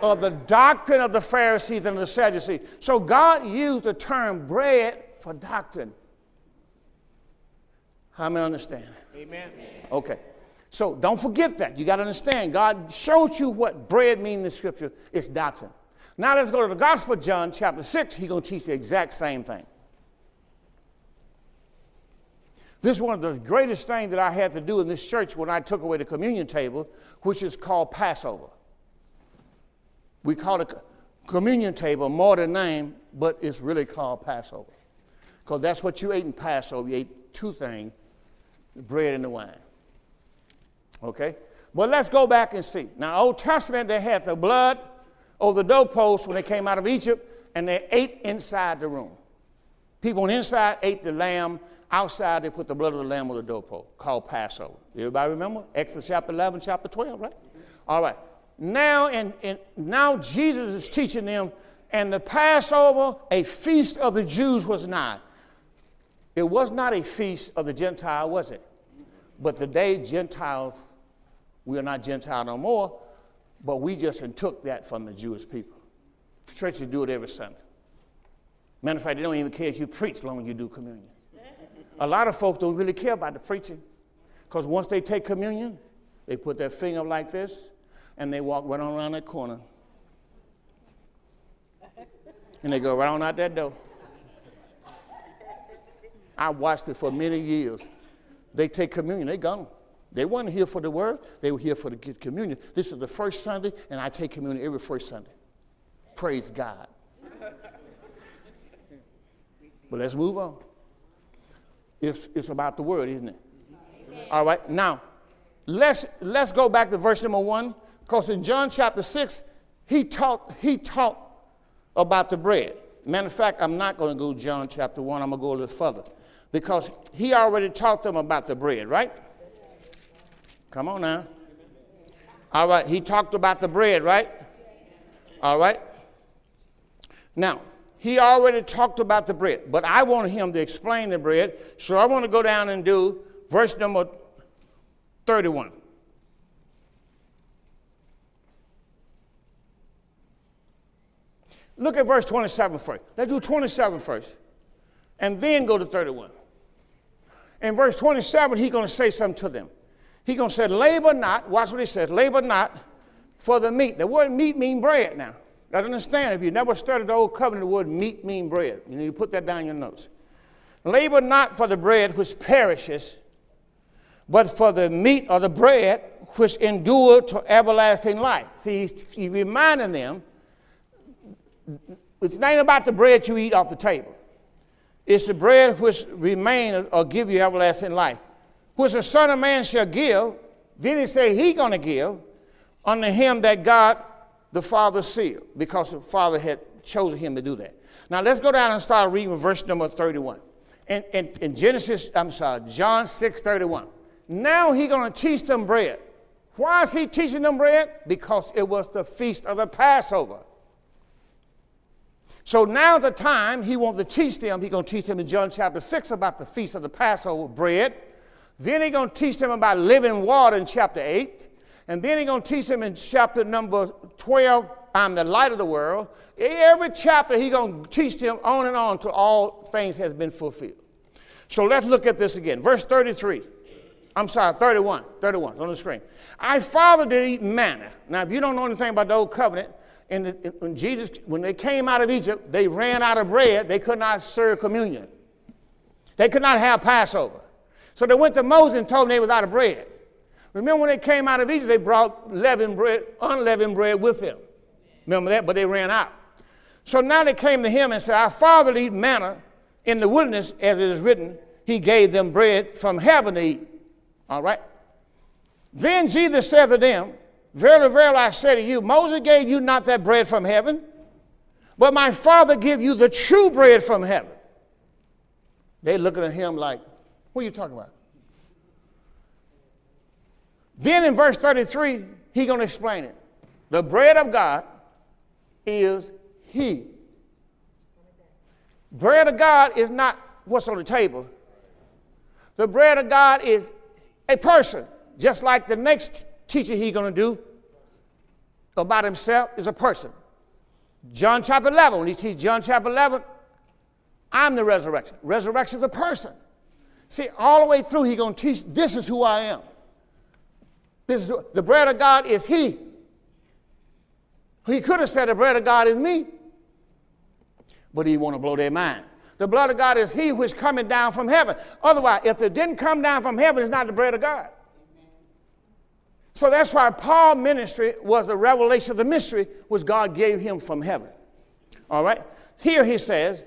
The of the doctrine of the Pharisees and the Sadducees. So God used the term bread for doctrine. How many understand? Amen. Okay. So don't forget that. You got to understand. God showed you what bread means in the scripture. It's doctrine. Now let's go to the Gospel of John, chapter 6. He's going to teach the exact same thing. This is one of the greatest things that I had to do in this church when I took away the communion table, which is called Passover. We call it communion table more than name, but it's really called Passover. Because that's what you ate in Passover. You ate two things the bread and the wine. Okay? But let's go back and see. Now, Old Testament, they had the blood over the doorpost when they came out of Egypt, and they ate inside the room. People on the inside ate the lamb. Outside, they put the blood of the lamb on the doorpost, called Passover. Everybody remember? Exodus chapter 11, chapter 12, right? All right. Now, and, and now Jesus is teaching them, and the Passover, a feast of the Jews was not. It was not a feast of the Gentile, was it? But the day Gentiles, we are not Gentile no more, but we just took that from the Jewish people. Churches do it every Sunday. Matter of fact, they don't even care if you preach as long as you do communion. A lot of folks don't really care about the preaching because once they take communion, they put their finger like this and they walk right on around that corner. And they go right on out that door. I watched it for many years. They take communion, they gone. They weren't here for the word, they were here for the communion. This is the first Sunday, and I take communion every first Sunday. Praise God. But let's move on. It's, it's about the word, isn't it? Amen. All right, now let's let's go back to verse number one, because in John chapter 6, he taught, he taught about the bread. Matter of fact, I'm not going to go John chapter 1, I'm going to go a little further. Because he already taught them about the bread, right? Come on now. All right, he talked about the bread, right? All right. Now, he already talked about the bread, but I want him to explain the bread, so I want to go down and do verse number 31. Look at verse 27 first. Let's do 27 first, and then go to 31. In verse 27, he's going to say something to them. He's going to say, Labor not, watch what he says, labor not for the meat. The word meat means bread now. Got to understand, if you never studied the Old Covenant, the word meat mean bread. You know, you put that down in your notes. Labor not for the bread which perishes, but for the meat or the bread which endure to everlasting life. See, he's, he's reminding them, it's not about the bread you eat off the table. It's the bread which remain or give you everlasting life. Which the Son of Man shall give, then he said he gonna give unto him that God the Father sealed, because the Father had chosen him to do that. Now let's go down and start reading verse number 31. In, in, in Genesis, I'm sorry, John 6 31. Now he's going to teach them bread. Why is he teaching them bread? Because it was the feast of the Passover. So now the time he wants to teach them, he's going to teach them in John chapter 6 about the feast of the Passover bread. Then he's going to teach them about living water in chapter 8. And then he's going to teach them in chapter number 12, I'm the light of the world. Every chapter he's going to teach them on and on till all things has been fulfilled. So let's look at this again. Verse 33. I'm sorry, 31. 31 on the screen. I father did eat manna. Now, if you don't know anything about the old covenant, the, when Jesus, when they came out of Egypt, they ran out of bread. They could not serve communion. They could not have Passover. So they went to Moses and told him they was out of bread. Remember when they came out of Egypt, they brought leavened bread, unleavened bread with them. Remember that? But they ran out. So now they came to him and said, Our father eat manna in the wilderness, as it is written, he gave them bread from heaven to eat. All right? Then Jesus said to them, Verily, verily, I say to you, Moses gave you not that bread from heaven, but my Father give you the true bread from heaven. They looking at him like, what are you talking about? Then in verse 33, he's going to explain it. The bread of God is He. Bread of God is not what's on the table. The bread of God is a person, just like the next teaching he's going to do about himself is a person. John chapter 11, when he teaches John chapter 11, I'm the resurrection. Resurrection is a person. See, all the way through, he's going to teach this is who I am. This is, the bread of God is He. He could have said the bread of God is me, but He want to blow their mind. The blood of God is he who is coming down from heaven. Otherwise, if it didn't come down from heaven, it's not the bread of God. So that's why Paul's ministry was the revelation of the mystery which God gave him from heaven. All right? Here he says,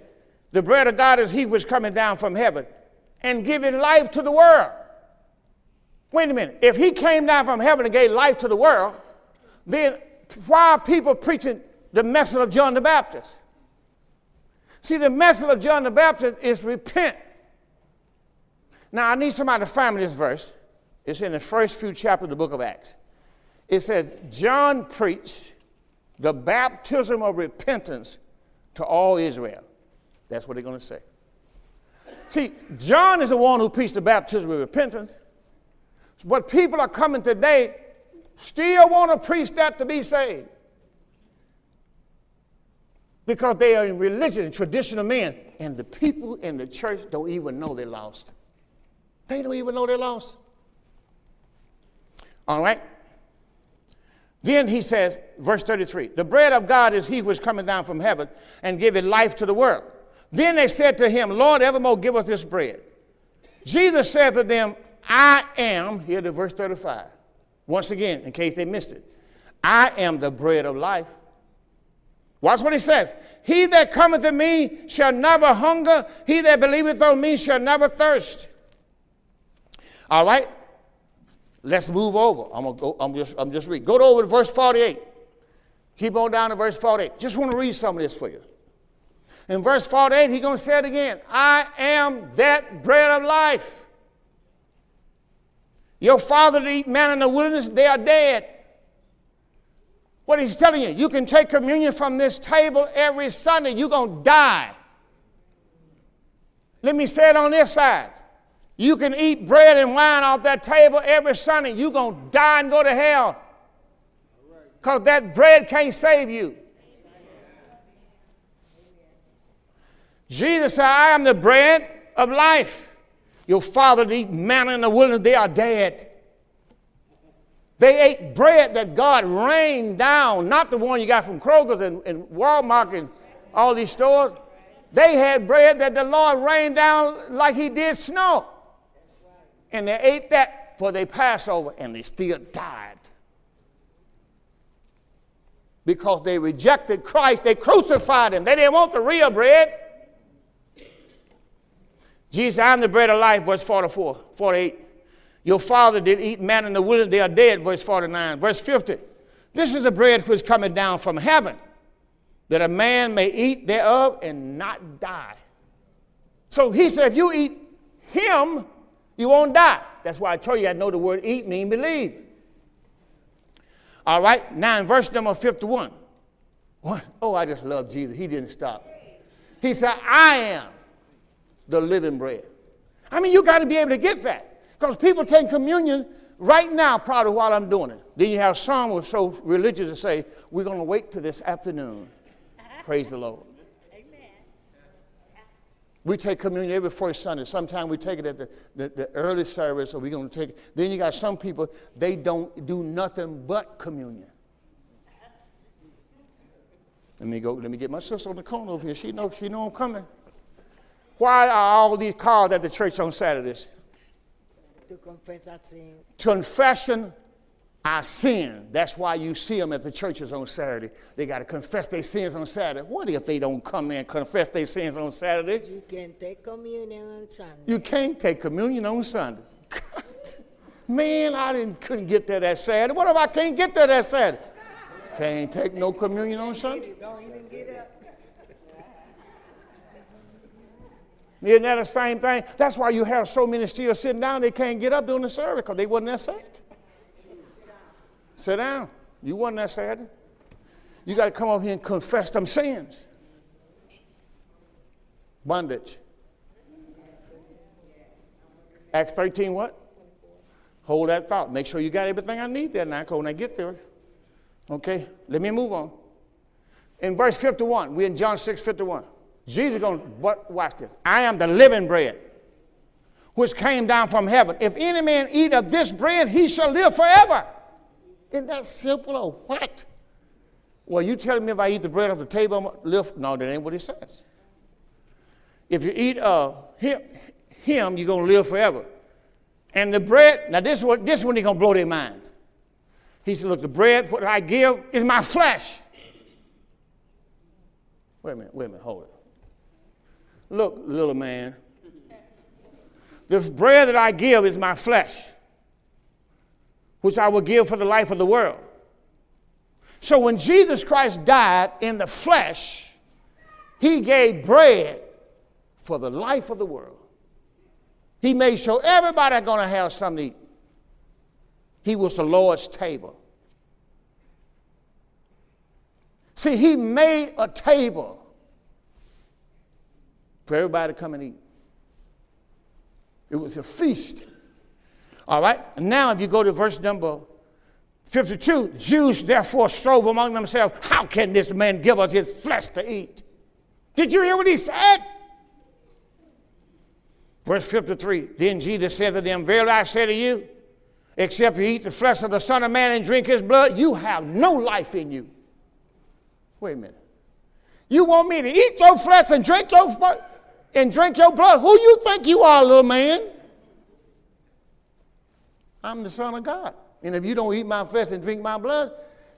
the bread of God is he which coming down from heaven and giving life to the world. Wait a minute. If he came down from heaven and gave life to the world, then why are people preaching the message of John the Baptist? See, the message of John the Baptist is repent. Now, I need somebody to find me this verse. It's in the first few chapters of the book of Acts. It said, John preached the baptism of repentance to all Israel. That's what they're going to say. See, John is the one who preached the baptism of repentance. But people are coming today still want to preach that to be saved. Because they are in religion, tradition of men. And the people in the church don't even know they're lost. They don't even know they're lost. All right? Then he says, verse 33 The bread of God is he who is coming down from heaven and giving life to the world. Then they said to him, Lord, evermore give us this bread. Jesus said to them, I am, here to verse 35. Once again, in case they missed it, I am the bread of life. Watch what he says. He that cometh to me shall never hunger. He that believeth on me shall never thirst. All right? Let's move over. I'm gonna go, I'm just I'm just read. Go over to verse 48. Keep on down to verse 48. Just want to read some of this for you. In verse 48, he's going to say it again. I am that bread of life. Your father to eat manna in the wilderness, they are dead. What he's telling you, you can take communion from this table every Sunday, you're going to die. Let me say it on this side. You can eat bread and wine off that table every Sunday, you're going to die and go to hell. Because that bread can't save you. Jesus said, I am the bread of life. Your father eat manna in the wilderness, they are dead. They ate bread that God rained down, not the one you got from Kroger's and, and Walmart and all these stores. They had bread that the Lord rained down like He did snow. And they ate that for their Passover and they still died. Because they rejected Christ, they crucified Him. They didn't want the real bread. Jesus, I'm the bread of life, verse 44, 48. Your father did eat manna in the wilderness, they are dead, verse 49. Verse 50. This is the bread which cometh down from heaven, that a man may eat thereof and not die. So he said, if you eat him, you won't die. That's why I told you I know the word eat mean believe. All right, now in verse number 51. What? Oh, I just love Jesus. He didn't stop. He said, I am the living bread. I mean, you got to be able to get that. Because people take communion right now, probably while I'm doing it. Then you have some who are so religious to say, we're going to wait till this afternoon. Praise the Lord. Amen. We take communion every first Sunday. Sometimes we take it at the, the, the early service, or we're going to take it. Then you got some people, they don't do nothing but communion. Let me go, let me get my sister on the corner over here. She know, she know I'm coming. Why are all these called at the church on Saturdays? To confess our sin. Confession our sin. That's why you see them at the churches on Saturday. They got to confess their sins on Saturday. What if they don't come in and confess their sins on Saturday? You can't take communion on Sunday. You can't take communion on Sunday. God. Man, I didn't, couldn't get there that Saturday. What if I can't get there that Saturday? Can't take no communion on Sunday. Don't even get up. Isn't that the same thing? That's why you have so many still sitting down, they can't get up during the service because they wasn't that saved. Sit down. You wasn't that saved. You got to come over here and confess them sins. Bondage. Acts 13, what? Hold that thought. Make sure you got everything I need there now, when I get there. Okay, let me move on. In verse 51, we're in John 6 51. Jesus going to, watch this. I am the living bread which came down from heaven. If any man eat of this bread, he shall live forever. Isn't that simple or what? Well, you telling me if I eat the bread off the table, I'm live? No, that ain't what he says. if you eat uh, him, him you're going to live forever. And the bread, now this is, what, this is when he's going to blow their minds. He said, Look, the bread, what I give is my flesh. Wait a minute, wait a minute, hold it. Look, little man, the bread that I give is my flesh, which I will give for the life of the world. So when Jesus Christ died in the flesh, he gave bread for the life of the world. He made sure everybody going to have something to eat. He was the Lord's table. See, he made a table for everybody to come and eat. It was a feast. All right? And now, if you go to verse number 52, Jews therefore strove among themselves, How can this man give us his flesh to eat? Did you hear what he said? Verse 53 Then Jesus said to them, Verily I say to you, except you eat the flesh of the Son of Man and drink his blood, you have no life in you. Wait a minute. You want me to eat your flesh and drink your and drink your blood? Who you think you are, little man? I'm the Son of God. And if you don't eat my flesh and drink my blood,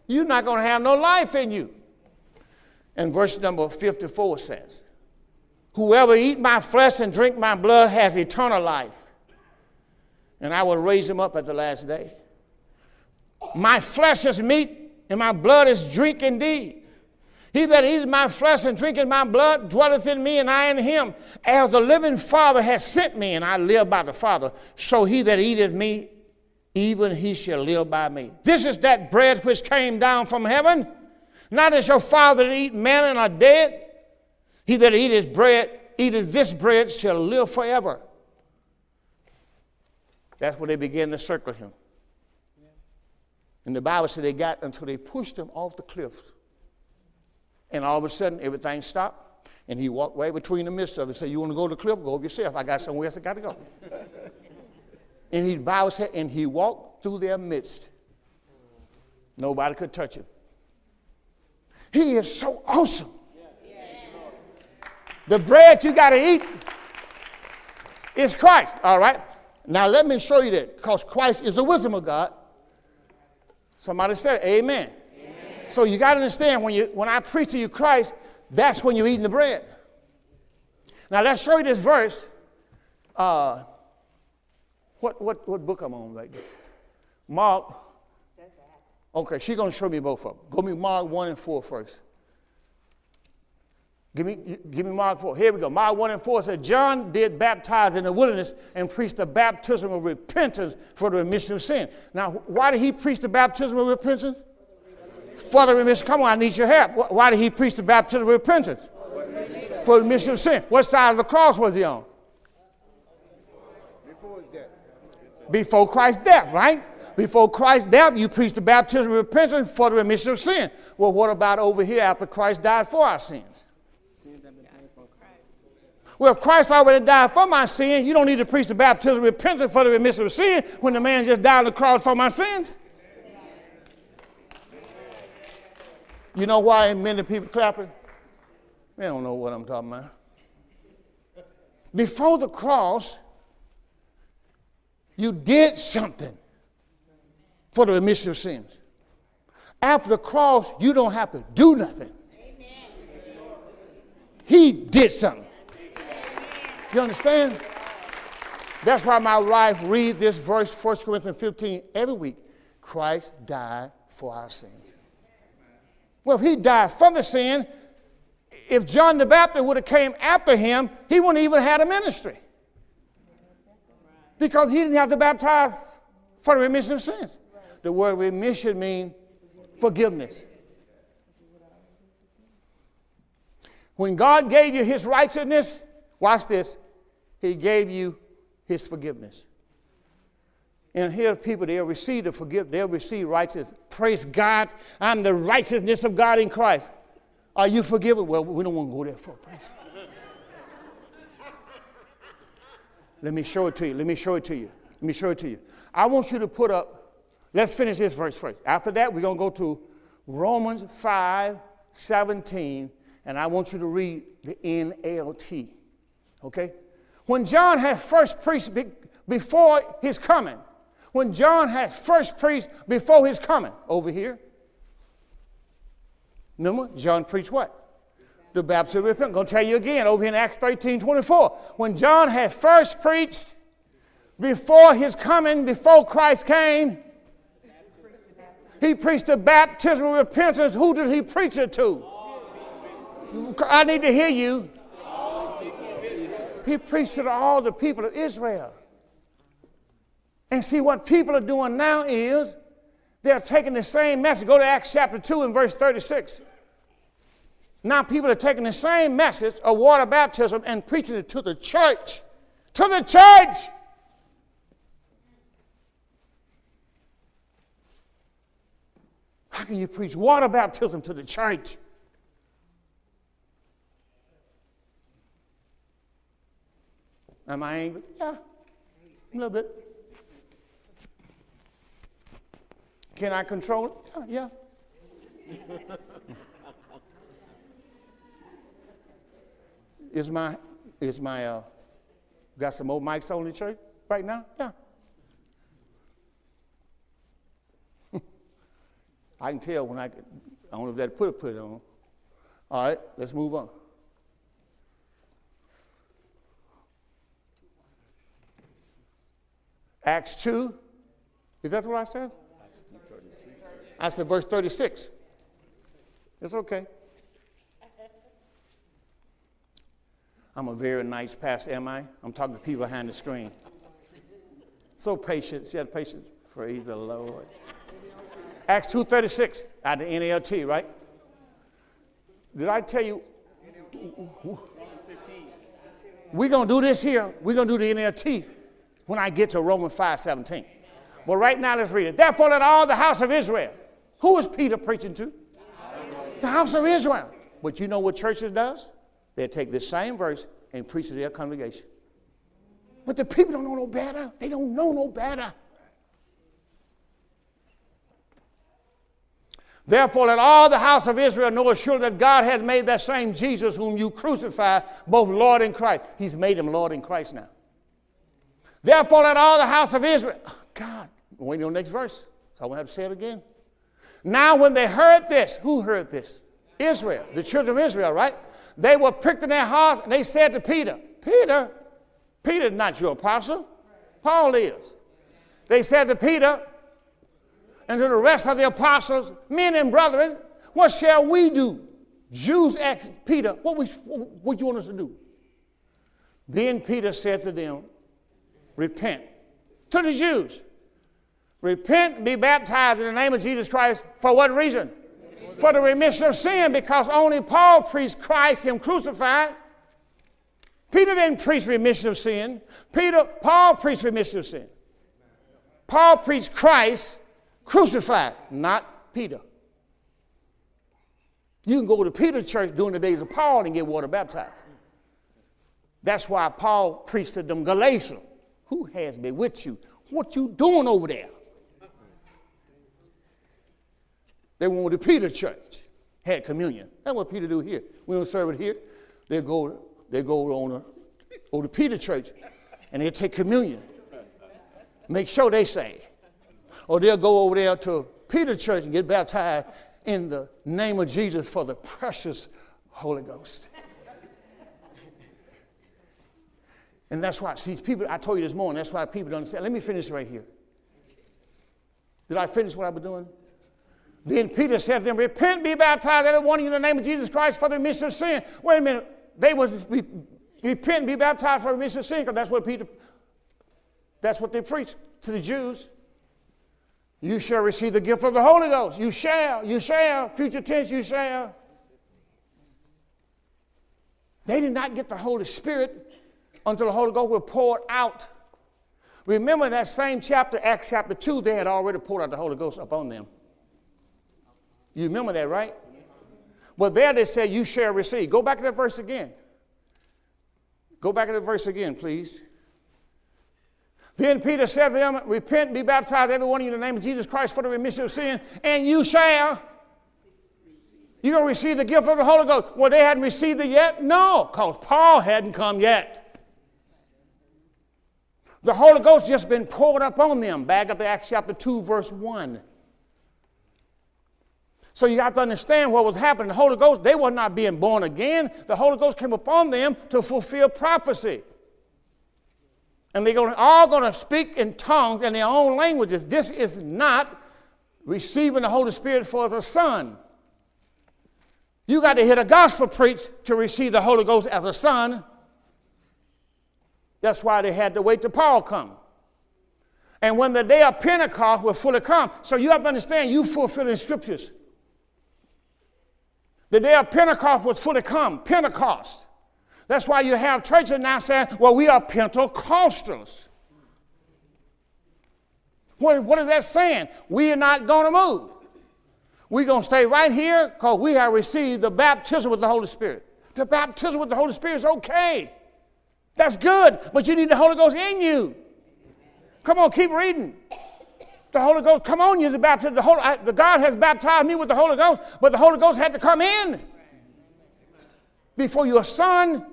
you're not going to have no life in you. And verse number 54 says, Whoever eat my flesh and drink my blood has eternal life, and I will raise him up at the last day. My flesh is meat, and my blood is drink indeed. He that eateth my flesh and drinketh my blood dwelleth in me, and I in him. As the living Father has sent me, and I live by the Father, so he that eateth me, even he shall live by me. This is that bread which came down from heaven. Not as your father eat manna and are dead, he that eateth bread, eateth this bread, shall live forever. That's when they began to circle him. And the Bible said they got until they pushed him off the cliff. And all of a sudden, everything stopped. And he walked right between the midst of it said, You want to go to the cliff? Go yourself. I got somewhere else I got to go. and he bowed his head and he walked through their midst. Nobody could touch him. He is so awesome. The bread you got to eat is Christ, all right? Now let me show you that because Christ is the wisdom of God. Somebody said, Amen. So you got to understand when, you, when I preach to you Christ, that's when you're eating the bread. Now let's show you this verse. Uh, what, what, what book I'm on right now? Mark. Okay, she's going to show me both of them. Go me Mark 1 and 4 first. Give me, give me Mark 4. Here we go. Mark 1 and 4 says, John did baptize in the wilderness and preached the baptism of repentance for the remission of sin. Now, why did he preach the baptism of repentance? For the remission. Come on, I need your help. Why did he preach the baptism of repentance? For the remission of sin. What side of the cross was he on? Before his death. Before Christ's death, right? Before Christ's death, you preached the baptism of repentance for the remission of sin. Well, what about over here after Christ died for our sins? Well, if Christ already died for my sin, you don't need to preach the baptism of repentance for the remission of sin when the man just died on the cross for my sins. You know why many people clapping? They don't know what I'm talking about. Before the cross, you did something for the remission of sins. After the cross, you don't have to do nothing. He did something. You understand? That's why my wife reads this verse, 1 Corinthians 15, every week. Christ died for our sins. Well, if he died from the sin, if John the Baptist would have came after him, he wouldn't even had a ministry. Because he didn't have to baptize for the remission of sins. The word remission means forgiveness. When God gave you his righteousness, watch this, he gave you his forgiveness. And here people, they'll receive the forgiveness, they'll receive righteousness. Praise God, I'm the righteousness of God in Christ. Are you forgiven? Well, we don't want to go there for praise. Let me show it to you. Let me show it to you. Let me show it to you. I want you to put up, let's finish this verse first. After that, we're going to go to Romans 5 17, and I want you to read the NLT. Okay? When John had first preached be- before his coming, when John had first preached before his coming, over here, remember, John preached what? The baptism of repentance. I'm going to tell you again over here in Acts 13 24. When John had first preached before his coming, before Christ came, he preached the baptism of repentance. Who did he preach it to? I need to hear you. He preached it to all the people of Israel. And see, what people are doing now is they're taking the same message. Go to Acts chapter 2 and verse 36. Now, people are taking the same message of water baptism and preaching it to the church. To the church! How can you preach water baptism to the church? Am I angry? Yeah, a little bit. Can I control it? Yeah. yeah. is my is my uh, got some old mics on the church right now? Yeah. I can tell when I, I don't know if that put put it on. All right, let's move on. Acts 2. Is that what I said? I said verse 36. It's okay. I'm a very nice pastor, am I? I'm talking to people behind the screen. So patient. See that patience? Praise the Lord. Acts 2.36 out of the NLT, right? Did I tell you? We're going to do this here. We're going to do the NLT when I get to Romans 5.17. But right now, let's read it. Therefore, let all the house of Israel. Who is Peter preaching to? The house of Israel. But you know what churches does? They take this same verse and preach to their congregation. But the people don't know no better. They don't know no better. Therefore, let all the house of Israel know assuredly that God has made that same Jesus whom you crucified, both Lord and Christ. He's made him Lord and Christ now. Therefore, let all the house of Israel, oh, God, waiting on the next verse, so I won't have to say it again. Now, when they heard this, who heard this? Israel, the children of Israel, right? They were pricked in their hearts, and they said to Peter, Peter, Peter is not your apostle. Paul is. They said to Peter, and to the rest of the apostles, men and brethren, what shall we do? Jews asked Peter, what, we, what you want us to do? Then Peter said to them, repent. To the Jews, repent and be baptized in the name of Jesus Christ. For what reason? For the remission of sin, because only Paul preached Christ, him crucified. Peter didn't preach remission of sin. Peter, Paul preached remission of sin. Paul preached Christ, crucified, not Peter. You can go to Peter church during the days of Paul and get water baptized. That's why Paul preached to them Galatians. Who has me with you? What you doing over there? They went to Peter church, had communion. That's what Peter do here. We don't serve it here. They go, they go on a, over to Peter church and they take communion. Make sure they say or they'll go over there to Peter Church and get baptized in the name of Jesus for the precious Holy Ghost. and that's why, see, people, I told you this morning, that's why people don't understand. Let me finish right here. Did I finish what I was doing? Then Peter said to them, Repent, be baptized, every one of you, in the name of Jesus Christ for the remission of sin. Wait a minute. They would be, repent, be baptized for the remission of sin, because that's what Peter, that's what they preached to the Jews. You shall receive the gift of the Holy Ghost. You shall, you shall, future tense, you shall. They did not get the Holy Spirit until the Holy Ghost was poured out. Remember that same chapter, Acts chapter 2, they had already poured out the Holy Ghost upon them. You remember that, right? But there they said, You shall receive. Go back to that verse again. Go back to that verse again, please. Then Peter said to them, Repent and be baptized, every one of you, in the name of Jesus Christ for the remission of sin, and you shall. You're going to receive the gift of the Holy Ghost. Well, they hadn't received it yet? No, because Paul hadn't come yet. The Holy Ghost just been poured up on them. Back up to Acts chapter 2, verse 1. So you have to understand what was happening. The Holy Ghost, they were not being born again. The Holy Ghost came upon them to fulfill prophecy. And they're all going to speak in tongues in their own languages. This is not receiving the Holy Spirit for the Son. You got to hear the gospel preached to receive the Holy Ghost as a son. That's why they had to wait till Paul come. And when the day of Pentecost will fully come, so you have to understand you fulfilling scriptures. The day of Pentecost was fully come, Pentecost. That's why you have churches now saying, well, we are Pentecostals. What, what is that saying? We are not going to move. We're going to stay right here because we have received the baptism with the Holy Spirit. The baptism with the Holy Spirit is okay. That's good, but you need the Holy Ghost in you. Come on, keep reading. The Holy Ghost, come on, you the baptism. The, Holy, I, the God has baptized me with the Holy Ghost, but the Holy Ghost had to come in before your son.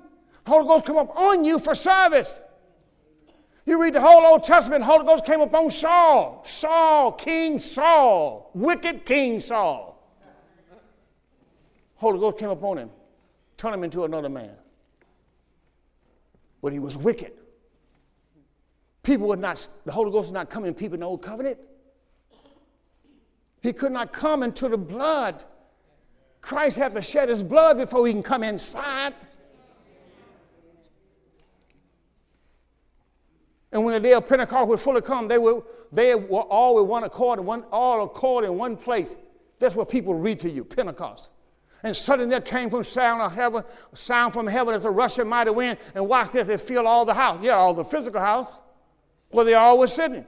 the Holy Ghost come up on you for service. You read the whole Old Testament, Holy Ghost came upon Saul. Saul, King Saul, wicked King Saul. Holy Ghost came upon him, turned him into another man. But he was wicked. People would not, the Holy Ghost was not coming people in the old covenant. He could not come into the blood. Christ had to shed his blood before he can come inside. And when the day of Pentecost was fully come, they were, they were all with one accord, one, all accord in one place. That's what people read to you, Pentecost. And suddenly there came from sound of heaven, sound from heaven as a rushing mighty wind. And watch this, it filled all the house. Yeah, all the physical house, where they all were sitting.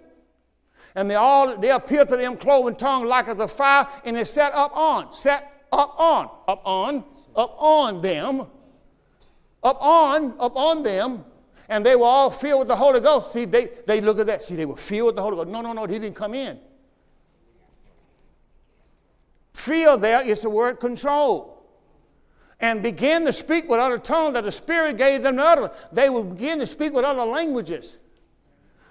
And they all they appeared to them cloven tongue like as a fire, and they set up on, set up on, up on, up on them, up on, up on them and they were all filled with the Holy Ghost. See, they, they look at that. See, they were filled with the Holy Ghost. No, no, no, he didn't come in. Feel there is the word control. And begin to speak with other tongues that the Spirit gave them to utter. They would begin to speak with other languages.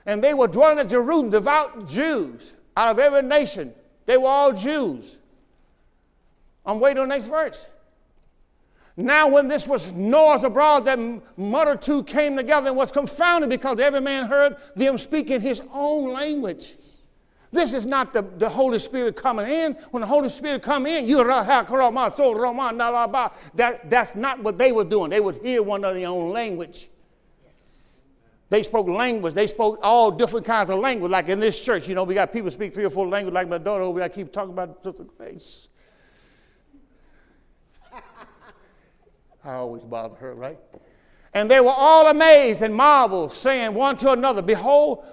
And they were dwelling at Jerusalem, devout Jews out of every nation. They were all Jews. I'm waiting on the next verse. Now, when this was noise abroad, that multitude came together and was confounded because every man heard them speaking his own language. This is not the, the Holy Spirit coming in. When the Holy Spirit come in, you that, that's not what they were doing. They would hear one another in their own language. They spoke language. They spoke all different kinds of language. Like in this church, you know, we got people speak three or four languages. Like my daughter over I keep talking about Sister Grace. I always bother her, right? And they were all amazed and marveled, saying one to another, Behold,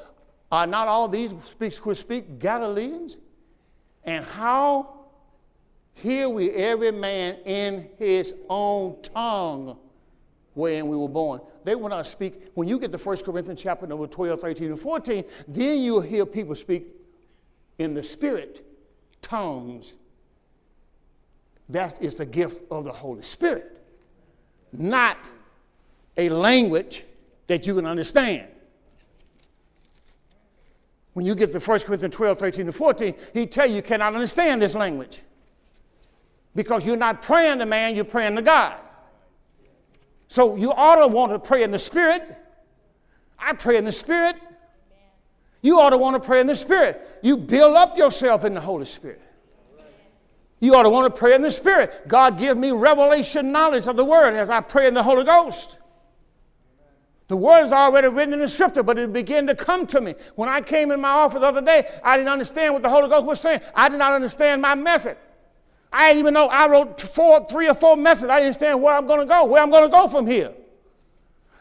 are not all these who speak Galileans? And how hear we every man in his own tongue wherein we were born. They will not speak. When you get to 1 Corinthians chapter number 12, 13, and 14, then you'll hear people speak in the spirit, tongues. That is the gift of the Holy Spirit not a language that you can understand. When you get to 1 Corinthians 12, 13, and 14, he tell you you cannot understand this language. Because you're not praying to man, you're praying to God. So you ought to want to pray in the Spirit. I pray in the Spirit. You ought to want to pray in the Spirit. You build up yourself in the Holy Spirit. You ought to want to pray in the Spirit. God, give me revelation knowledge of the Word as I pray in the Holy Ghost. The word is already written in the scripture, but it began to come to me. When I came in my office the other day, I didn't understand what the Holy Ghost was saying. I did not understand my message. I even know I wrote four, three or four messages. I didn't understand where I'm going to go, where I'm going to go from here.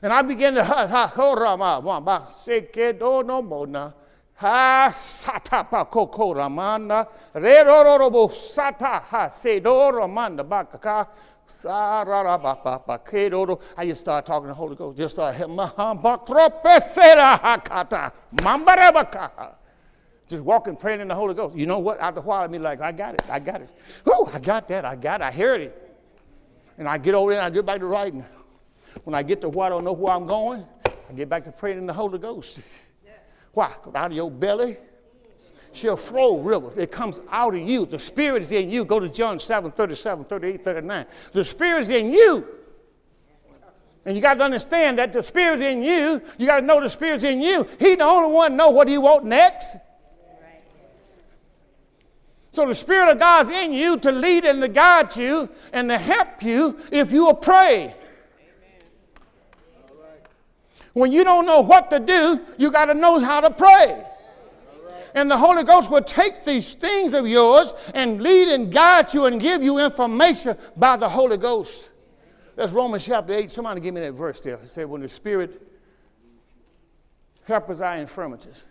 And I began to ha ha ho ra ma ma ba se ke do no koko ramanda re ro ro ro bo sata ha se do ramanda ba ka ka sa ra ra ba ba ba ke do do I just start talking to the Holy Ghost just start just walking praying in the Holy Ghost you know what after a while I mean like I got it I got it Whoo, I got that I got it I heard it and I get over there and I get back to writing when I get to where I don't know where I'm going I get back to praying in the Holy Ghost. Why? out of your belly shall flow rivers. It comes out of you. The Spirit is in you. Go to John 7 37, 38, 39. The Spirit is in you. And you got to understand that the Spirit's in you. You got to know the Spirit's in you. He the only one know what he want next. So the Spirit of God's in you to lead and to guide you and to help you if you will pray. When you don't know what to do, you got to know how to pray. And the Holy Ghost will take these things of yours and lead and guide you and give you information by the Holy Ghost. That's Romans chapter 8. Somebody give me that verse there. It said, When the Spirit helps our infirmities.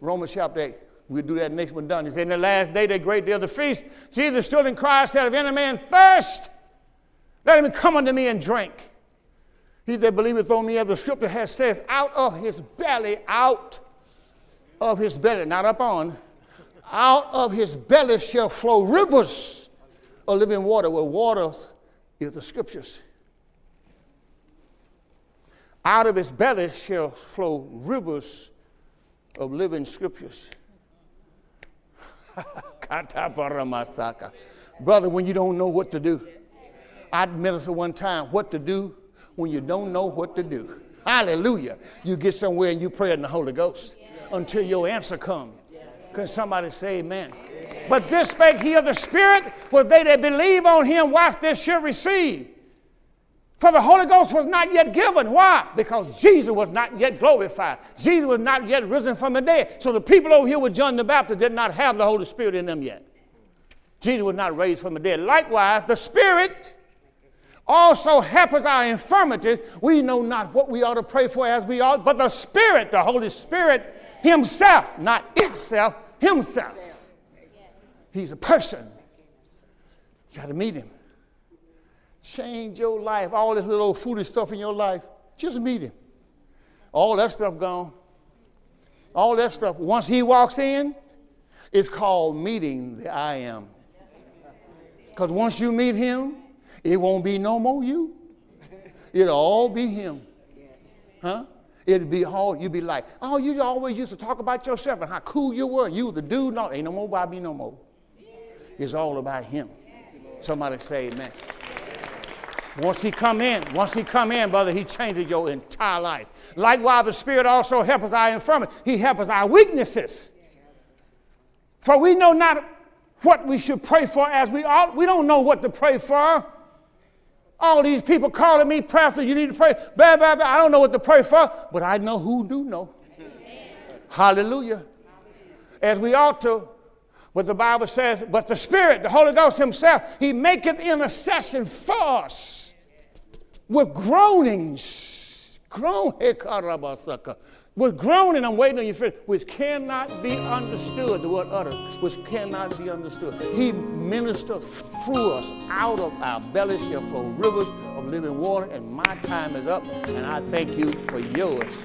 Romans chapter 8. We'll do that next one done. He said, In the last day, that great day of the feast, Jesus stood and cried, said, If any man thirst, let him come unto me and drink. He that believeth on me, as the scripture has says, out of his belly, out of his belly, not up on, out of his belly shall flow rivers of living water, where water is the scriptures. Out of his belly shall flow rivers of living scriptures. Brother, when you don't know what to do, I minister one time what to do when you don't know what to do. Hallelujah. You get somewhere and you pray in the Holy Ghost until your answer comes. Can somebody say amen? But this spake he of the Spirit, for they that believe on him, watch this shall receive. For the Holy Ghost was not yet given. Why? Because Jesus was not yet glorified. Jesus was not yet risen from the dead. So the people over here with John the Baptist did not have the Holy Spirit in them yet. Jesus was not raised from the dead. Likewise, the Spirit also helps our infirmities. We know not what we ought to pray for as we ought, but the Spirit, the Holy Spirit Himself, not itself, Himself. He's a person. You got to meet Him change your life, all this little foolish stuff in your life, just meet him. All that stuff gone. All that stuff. Once he walks in, it's called meeting the I am. Because once you meet him, it won't be no more you. It'll all be him. Huh? It'll be all, you'll be like, oh, you always used to talk about yourself and how cool you were. You the dude, no, ain't no more about me no more. It's all about him. Somebody say amen. Once he come in, once he come in, brother, he changes your entire life. Likewise, the Spirit also helps our infirmity. He helps our weaknesses. For we know not what we should pray for as we ought. We don't know what to pray for. All these people calling me, Pastor, you need to pray. Blah, blah, blah. I don't know what to pray for, but I know who do know. Hallelujah. As we ought to. But the Bible says, but the Spirit, the Holy Ghost Himself, He maketh intercession for us with groanings, groan, with groaning, I'm waiting on your you, which cannot be understood, the word uttered, which cannot be understood. He ministered through us, out of our bellies shall flow rivers of living water, and my time is up, and I thank you for yours.